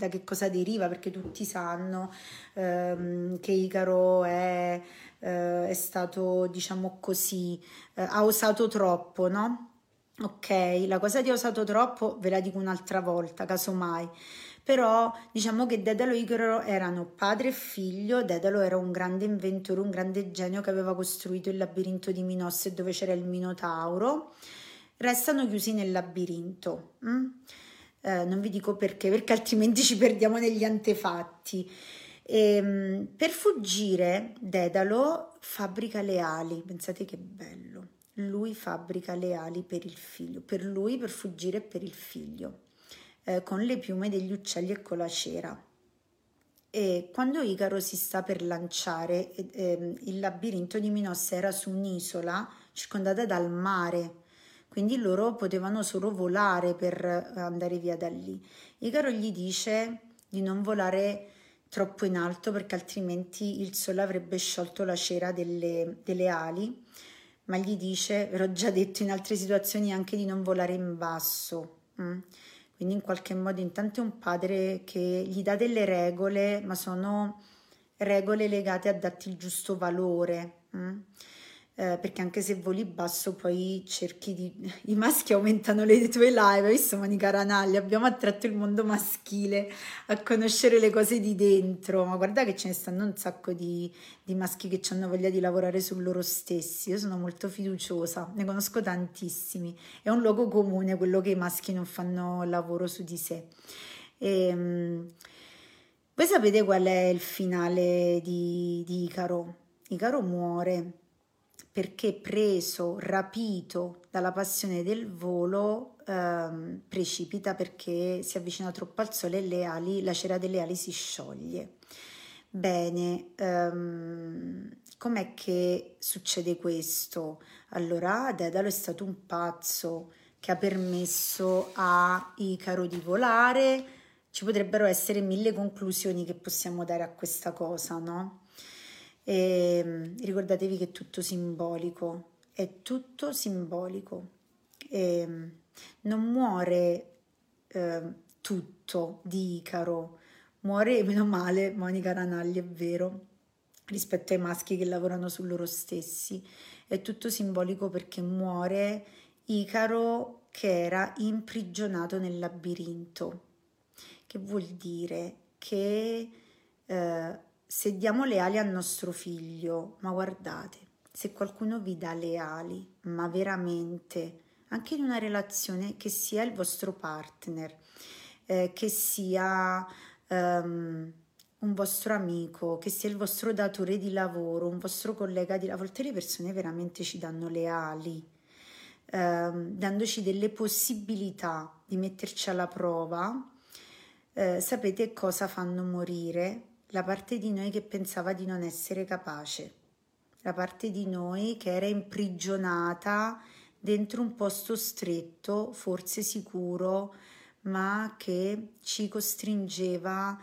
da che cosa deriva, perché tutti sanno um, che Icaro è, uh, è, stato, diciamo così, uh, ha osato troppo, no? Ok, la cosa di ha osato troppo ve la dico un'altra volta, casomai però diciamo che Dedalo e Icaro erano padre e figlio, Dedalo era un grande inventore, un grande genio che aveva costruito il labirinto di Minosse dove c'era il Minotauro, restano chiusi nel labirinto. Mm? Eh, non vi dico perché, perché altrimenti ci perdiamo negli antefatti. E, ehm, per fuggire, Dedalo fabbrica le ali, pensate che bello. Lui fabbrica le ali per il figlio, per lui per fuggire per il figlio eh, con le piume degli uccelli e con la cera. E quando Icaro si sta per lanciare, eh, il labirinto di Minosse era su un'isola circondata dal mare, quindi loro potevano solo volare per andare via da lì. Icaro gli dice di non volare troppo in alto perché altrimenti il sole avrebbe sciolto la cera delle, delle ali, ma gli dice, ve l'ho già detto in altre situazioni, anche di non volare in basso. Mm? Quindi in qualche modo intanto è un padre che gli dà delle regole, ma sono regole legate a darti il giusto valore. Mm? Eh, perché anche se voli basso poi cerchi di... i maschi aumentano le tue live, hai visto Monica Ranalli? Abbiamo attratto il mondo maschile a conoscere le cose di dentro, ma guarda che ce ne stanno un sacco di, di maschi che hanno voglia di lavorare su loro stessi, io sono molto fiduciosa, ne conosco tantissimi, è un luogo comune quello che i maschi non fanno lavoro su di sé. E, ehm, voi sapete qual è il finale di, di Icaro? Icaro muore perché preso, rapito dalla passione del volo, ehm, precipita perché si avvicina troppo al sole e le ali, la cera delle ali si scioglie. Bene, ehm, com'è che succede questo? Allora, Dedalo è stato un pazzo che ha permesso a Icaro di volare. Ci potrebbero essere mille conclusioni che possiamo dare a questa cosa, no? E ehm, ricordatevi che è tutto simbolico, è tutto simbolico. E ehm, non muore eh, tutto di Icaro, muore meno male Monica Ranalli, è vero, rispetto ai maschi che lavorano su loro stessi. È tutto simbolico perché muore Icaro che era imprigionato nel labirinto. Che vuol dire che eh, se diamo le ali al nostro figlio, ma guardate, se qualcuno vi dà le ali, ma veramente, anche in una relazione che sia il vostro partner, eh, che sia um, un vostro amico, che sia il vostro datore di lavoro, un vostro collega di lavoro, a volte le persone veramente ci danno le ali, ehm, dandoci delle possibilità di metterci alla prova. Eh, sapete cosa fanno morire? La parte di noi che pensava di non essere capace, la parte di noi che era imprigionata dentro un posto stretto, forse sicuro, ma che ci costringeva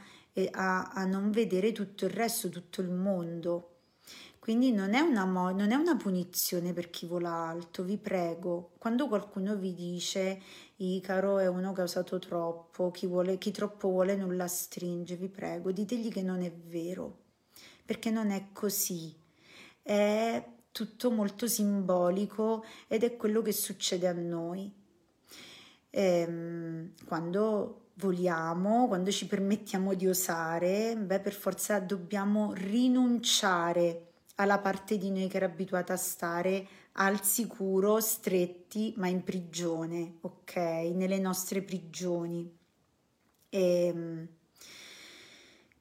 a, a non vedere tutto il resto, tutto il mondo. Quindi non è, una, non è una punizione per chi vola alto, vi prego. Quando qualcuno vi dice Icaro è uno che ha usato troppo, chi, vuole, chi troppo vuole nulla stringe, vi prego, ditegli che non è vero, perché non è così. È tutto molto simbolico ed è quello che succede a noi. Ehm, quando voliamo, quando ci permettiamo di osare, beh, per forza dobbiamo rinunciare alla parte di noi che era abituata a stare al sicuro, stretti, ma in prigione, ok? Nelle nostre prigioni. E, ehm,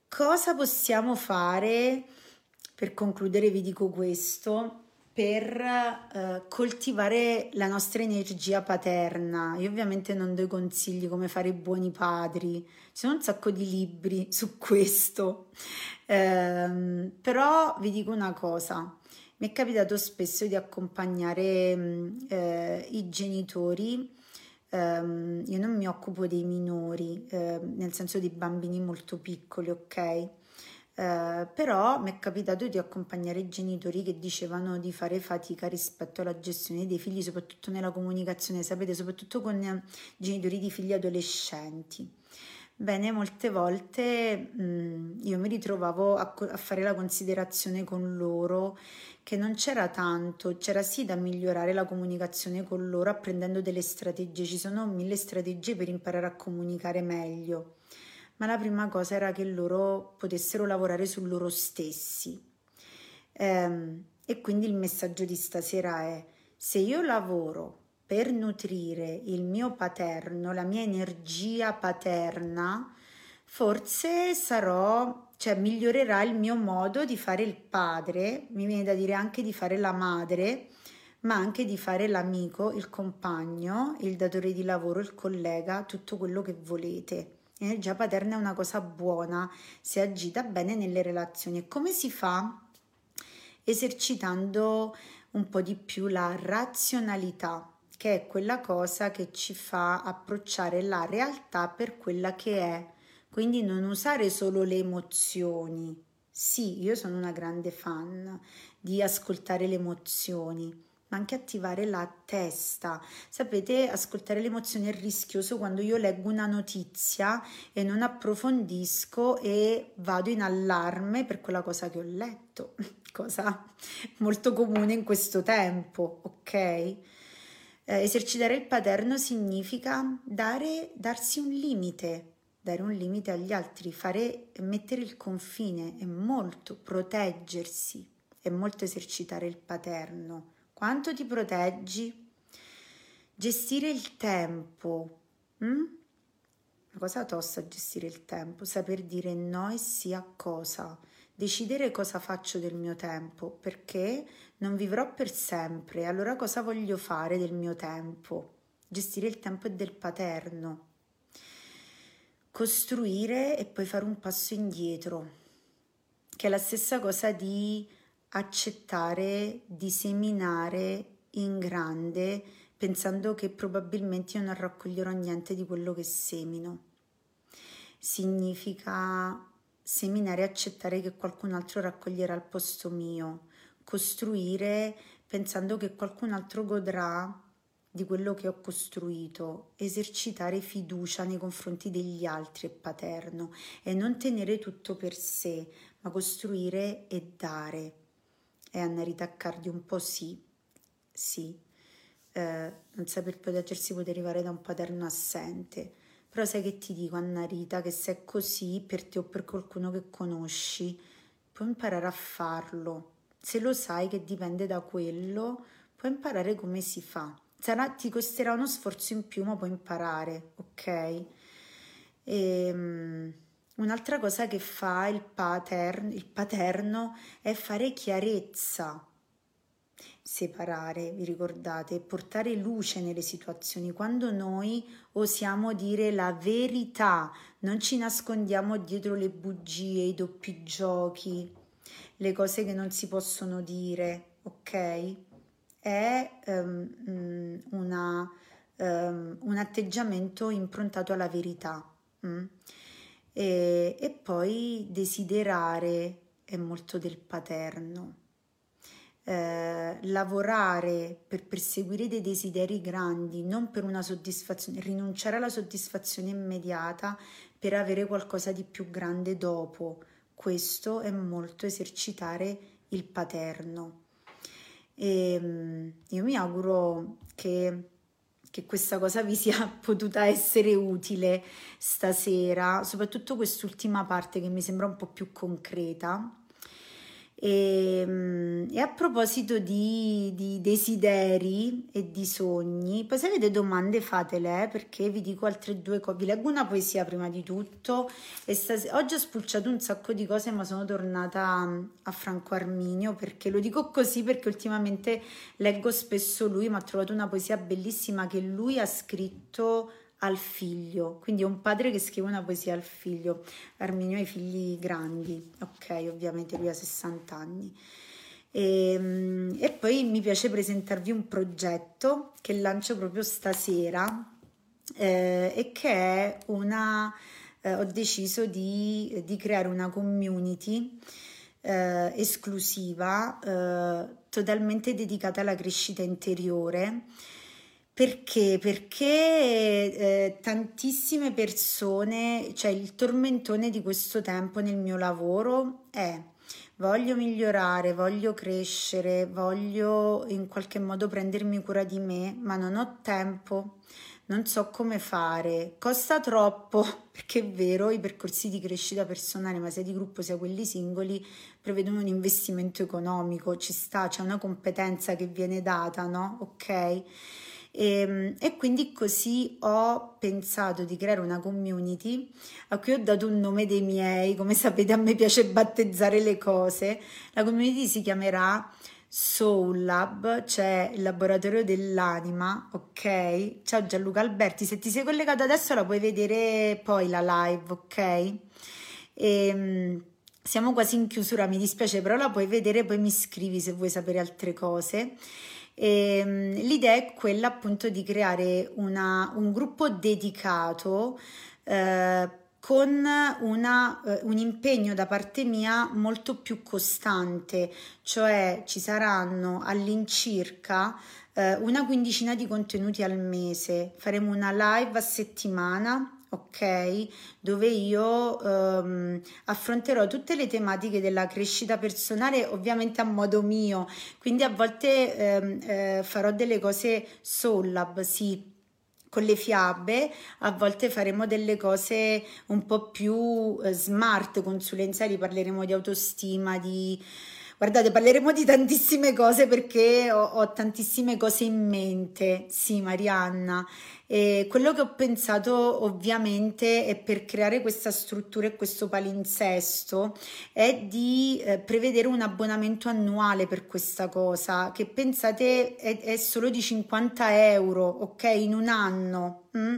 cosa possiamo fare? Per concludere vi dico questo, per eh, coltivare la nostra energia paterna. Io ovviamente non do i consigli come fare i buoni padri, ci sono un sacco di libri su questo, eh, però vi dico una cosa, mi è capitato spesso di accompagnare mm, eh, i genitori, ehm, io non mi occupo dei minori, eh, nel senso di bambini molto piccoli, ok? Eh, però mi è capitato di accompagnare i genitori che dicevano di fare fatica rispetto alla gestione dei figli, soprattutto nella comunicazione, sapete, soprattutto con genitori di figli adolescenti. Bene, molte volte mh, io mi ritrovavo a, a, fare la considerazione con loro che non c'era tanto, c'era sì da migliorare la comunicazione con loro apprendendo delle strategie, ci sono mille strategie per imparare a comunicare meglio ma la prima cosa era che loro potessero lavorare su loro stessi. Ehm, e quindi il messaggio di stasera è, se io lavoro per nutrire il mio paterno, la mia energia paterna, forse sarò, cioè migliorerà il mio modo di fare il padre, mi viene da dire anche di fare la madre, ma anche di fare l'amico, il compagno, il datore di lavoro, il collega, tutto quello che volete. L'energia paterna è una cosa buona se agita bene nelle relazioni. Come si fa? Esercitando un po' di più la razionalità, che è quella cosa che ci fa approcciare la realtà per quella che è. Quindi non usare solo le emozioni. Sì, io sono una grande fan di ascoltare le emozioni, ma anche attivare la testa. Sapete, ascoltare le emozioni è rischioso quando io leggo una notizia e non approfondisco e vado in allarme per quella cosa che ho letto. cosa molto comune in questo tempo, ok? Eh, esercitare il paterno significa dare, darsi un limite, dare un limite agli altri, fare, mettere il confine, è molto proteggersi, è molto esercitare il paterno. Quanto ti proteggi? Gestire il tempo. Hm? Una cosa tosta gestire il tempo, saper dire no e sì a cosa, decidere cosa faccio del mio tempo, perché non vivrò per sempre, allora cosa voglio fare del mio tempo? Gestire il tempo è del paterno. Costruire e poi fare un passo indietro, che è la stessa cosa di accettare di seminare in grande pensando che probabilmente io non raccoglierò niente di quello che semino. Significa seminare e accettare che qualcun altro raccoglierà al posto mio, costruire pensando che qualcun altro godrà di quello che ho costruito, esercitare fiducia nei confronti degli altri è paterno e non tenere tutto per sé, ma costruire e dare. E Anna Rita Cardi un po' sì, sì, eh, non saper proteggersi può derivare da un paterno assente. Però sai che ti dico, Anna Rita, che se è così per te o per qualcuno che conosci, puoi imparare a farlo. Se lo sai che dipende da quello, puoi imparare come si fa. Sarà, ti costerà uno sforzo in più, ma puoi imparare, ok? E, um, un'altra cosa che fa il, paterno, il paterno è fare chiarezza separare, vi ricordate, portare luce nelle situazioni, quando noi osiamo dire la verità, non ci nascondiamo dietro le bugie, i doppi giochi, le cose che non si possono dire, ok? È um, una, um, un atteggiamento improntato alla verità. Um? E, e poi desiderare è molto del paterno eh, lavorare per perseguire dei desideri grandi, non per una soddisfazione, rinunciare alla soddisfazione immediata per avere qualcosa di più grande dopo. Questo è molto esercitare il paterno. E ehm, io mi auguro che, che questa cosa vi sia potuta essere utile stasera, soprattutto quest'ultima parte che mi sembra un po' più concreta e, ehm, e, a proposito di, di, desideri e di sogni, poi se avete domande fatele eh, perché vi dico altre due cose. Vi leggo una poesia prima di tutto. Stas- oggi ho spulciato un sacco di cose, ma sono tornata a Franco Arminio perché lo dico così perché ultimamente leggo spesso lui, ma ho trovato una poesia bellissima che lui ha scritto al figlio, quindi è un padre che scrive una poesia al figlio. Arminio ha i figli grandi, ok, ovviamente lui ha 60 anni. E, ehm, e poi mi piace presentarvi un progetto che lancio proprio stasera eh, e che è una... Eh, ho deciso di, di, creare una community eh, esclusiva, eh, totalmente dedicata alla crescita interiore perché? Perché eh, tantissime persone, cioè il tormentone di questo tempo nel mio lavoro è voglio migliorare, voglio crescere, voglio in qualche modo prendermi cura di me, ma non ho tempo, non so come fare, costa troppo, perché è vero, i percorsi di crescita personale, ma sia di gruppo sia quelli singoli, prevedono un investimento economico, ci sta, c'è una competenza che viene data, no? Ok? E, ehm, e, quindi così ho pensato di creare una community a cui ho dato un nome dei miei, come sapete a me piace battezzare le cose, la community si chiamerà Soul Lab, cioè il laboratorio dell'anima, ok? Ciao Gianluca Alberti, se ti sei collegato adesso la puoi vedere poi la live, ok? E, ehm, siamo quasi in chiusura, mi dispiace, però la puoi vedere, poi mi scrivi se vuoi sapere altre cose. E, ehm, l'idea è quella appunto di creare una, un gruppo dedicato eh, con una, eh, un impegno da parte mia molto più costante, cioè ci saranno all'incirca eh, una quindicina di contenuti al mese, faremo una live a settimana ok? Dove io ehm, affronterò tutte le tematiche della crescita personale, ovviamente a modo mio, quindi a volte ehm, eh, farò delle cose soul lab, sì, con le fiabe, a volte faremo delle cose un po' più eh, smart, consulenziali, parleremo di autostima, di Guardate, parleremo di tantissime cose perché ho, ho tantissime cose in mente. Sì, Marianna. E quello che ho pensato ovviamente è per creare questa struttura e questo palinsesto è di eh, prevedere un abbonamento annuale per questa cosa che pensate è, è solo di 50 euro, ok, in un anno Mm?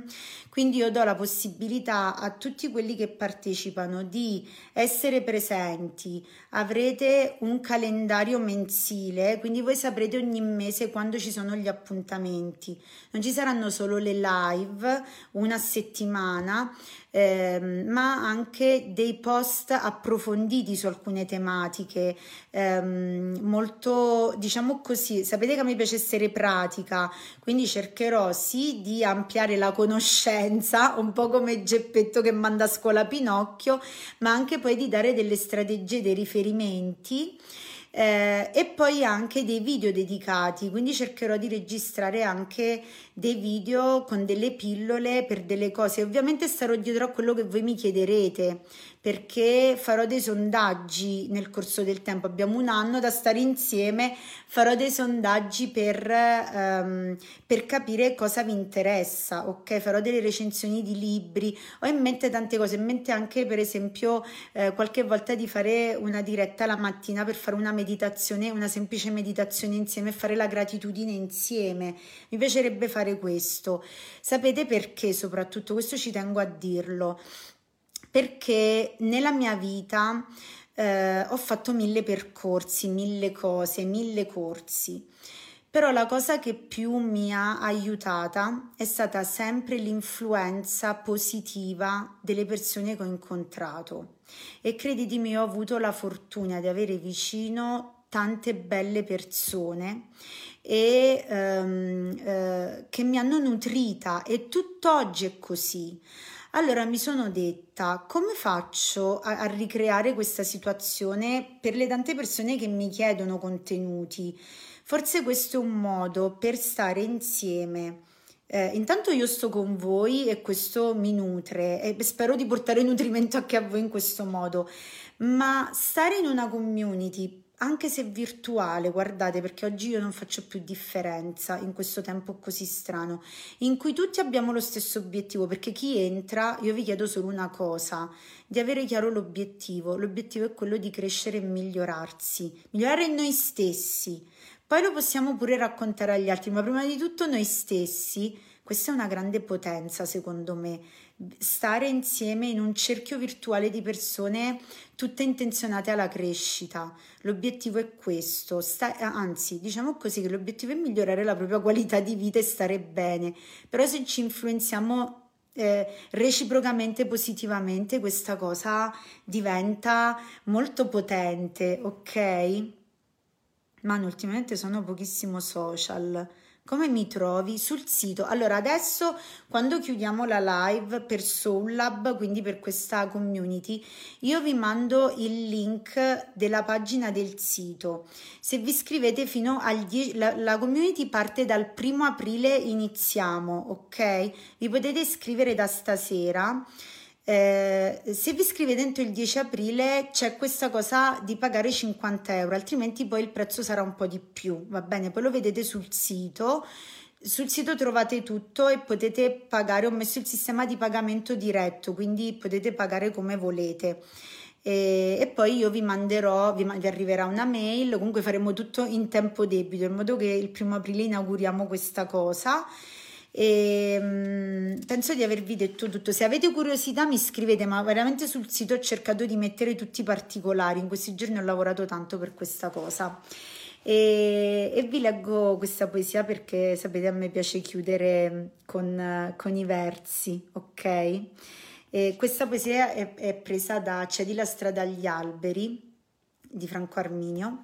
Quindi io do la possibilità a tutti quelli che partecipano di essere presenti, avrete un calendario mensile, quindi voi saprete ogni mese quando ci sono gli appuntamenti. Non ci saranno solo le live una settimana, ehm, ma anche dei post approfonditi su alcune tematiche, ehm, molto diciamo così, sapete che a me piace essere pratica, quindi cercherò sì di ampliare la conoscenza, un po' come Geppetto che manda a scuola Pinocchio, ma anche poi di dare delle strategie, dei riferimenti eh, e poi anche dei video dedicati, quindi cercherò di registrare anche dei video con delle pillole per delle cose. Ovviamente starò dietro a quello che voi mi chiederete perché farò dei sondaggi nel corso del tempo. Abbiamo un anno da stare insieme, farò dei sondaggi per, um, per capire cosa vi interessa, ok? Farò delle recensioni di libri, ho in mente tante cose, in mente anche per esempio eh, qualche volta di fare una diretta la mattina per fare una meditazione, una semplice meditazione insieme e fare la gratitudine insieme. Mi piacerebbe fare questo. Sapete perché soprattutto questo ci tengo a dirlo? Perché nella mia vita eh, ho fatto mille percorsi, mille cose, mille corsi. Però la cosa che più mi ha aiutata è stata sempre l'influenza positiva delle persone che ho incontrato. E creditemi, ho avuto la fortuna di avere vicino tante belle persone e ehm, eh, che mi hanno nutrita e tutt'oggi è così. Allora mi sono detta come faccio a, a, ricreare questa situazione per le tante persone che mi chiedono contenuti. Forse questo è un modo per stare insieme. Eh, intanto io sto con voi e questo mi nutre e spero di portare nutrimento anche a voi in questo modo, ma stare in una community anche se virtuale, guardate, perché oggi io non faccio più differenza in questo tempo così strano, in cui tutti abbiamo lo stesso obiettivo, perché chi entra, io vi chiedo solo una cosa, di avere chiaro l'obiettivo. L'obiettivo è quello di crescere e migliorarsi, migliorare noi stessi. Poi lo possiamo pure raccontare agli altri, ma prima di tutto noi stessi, questa è una grande potenza secondo me stare insieme in un cerchio virtuale di persone tutte intenzionate alla crescita. L'obiettivo è questo, sta, anzi diciamo così che l'obiettivo è migliorare la propria qualità di vita e stare bene, però se ci influenziamo eh, reciprocamente positivamente questa cosa diventa molto potente, ok? Ma ultimamente sono pochissimo social come mi trovi sul sito? Allora, adesso quando chiudiamo la live per Soul Lab, quindi per questa community, io vi mando il link della pagina del sito. Se vi iscrivete fino al 10, la, la community parte dal primo aprile iniziamo, ok? Vi potete iscrivere da stasera. Eh, se vi iscrivete entro il 10 aprile c'è questa cosa di pagare 50 euro, altrimenti poi il prezzo sarà un po' di più, va bene? Poi lo vedete sul sito. Sul sito trovate tutto e potete pagare, ho messo il sistema di pagamento diretto, quindi potete pagare come volete. E, e poi io vi manderò, vi, vi, arriverà una mail, comunque faremo tutto in tempo debito, in modo che il primo aprile inauguriamo questa cosa e um, penso di avervi detto tutto. Se avete curiosità mi scrivete, ma veramente sul sito ho cercato di mettere tutti i particolari. In questi giorni ho lavorato tanto per questa cosa. E, e vi leggo questa poesia perché sapete a me piace chiudere con, con i versi, ok? E questa poesia è, è presa da Cedi la strada agli alberi di Franco Arminio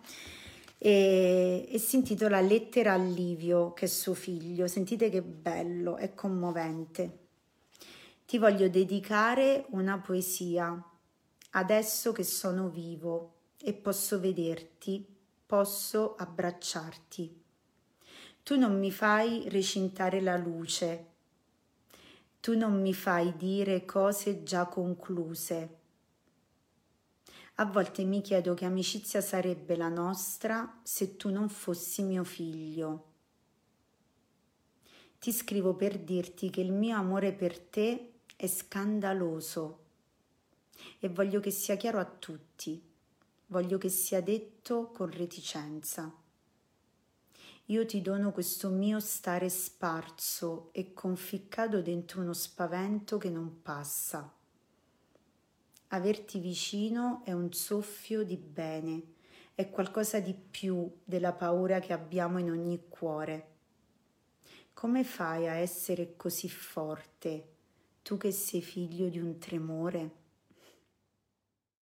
e, e si intitola Lettera a Livio, che è suo figlio. Sentite che bello, è commovente. Ti voglio dedicare una poesia, adesso che sono vivo e posso vederti, posso abbracciarti. Tu non mi fai recintare la luce, tu non mi fai dire cose già concluse. A volte mi chiedo che amicizia sarebbe la nostra se tu non fossi mio figlio. Ti scrivo per dirti che il mio amore per te è scandaloso e voglio che sia chiaro a tutti, voglio che sia detto con reticenza. Io ti dono questo mio stare sparso e conficcato dentro uno spavento che non passa. Averti vicino è un soffio di bene, è qualcosa di più della paura che abbiamo in ogni cuore. Come fai a essere così forte, tu che sei figlio di un tremore?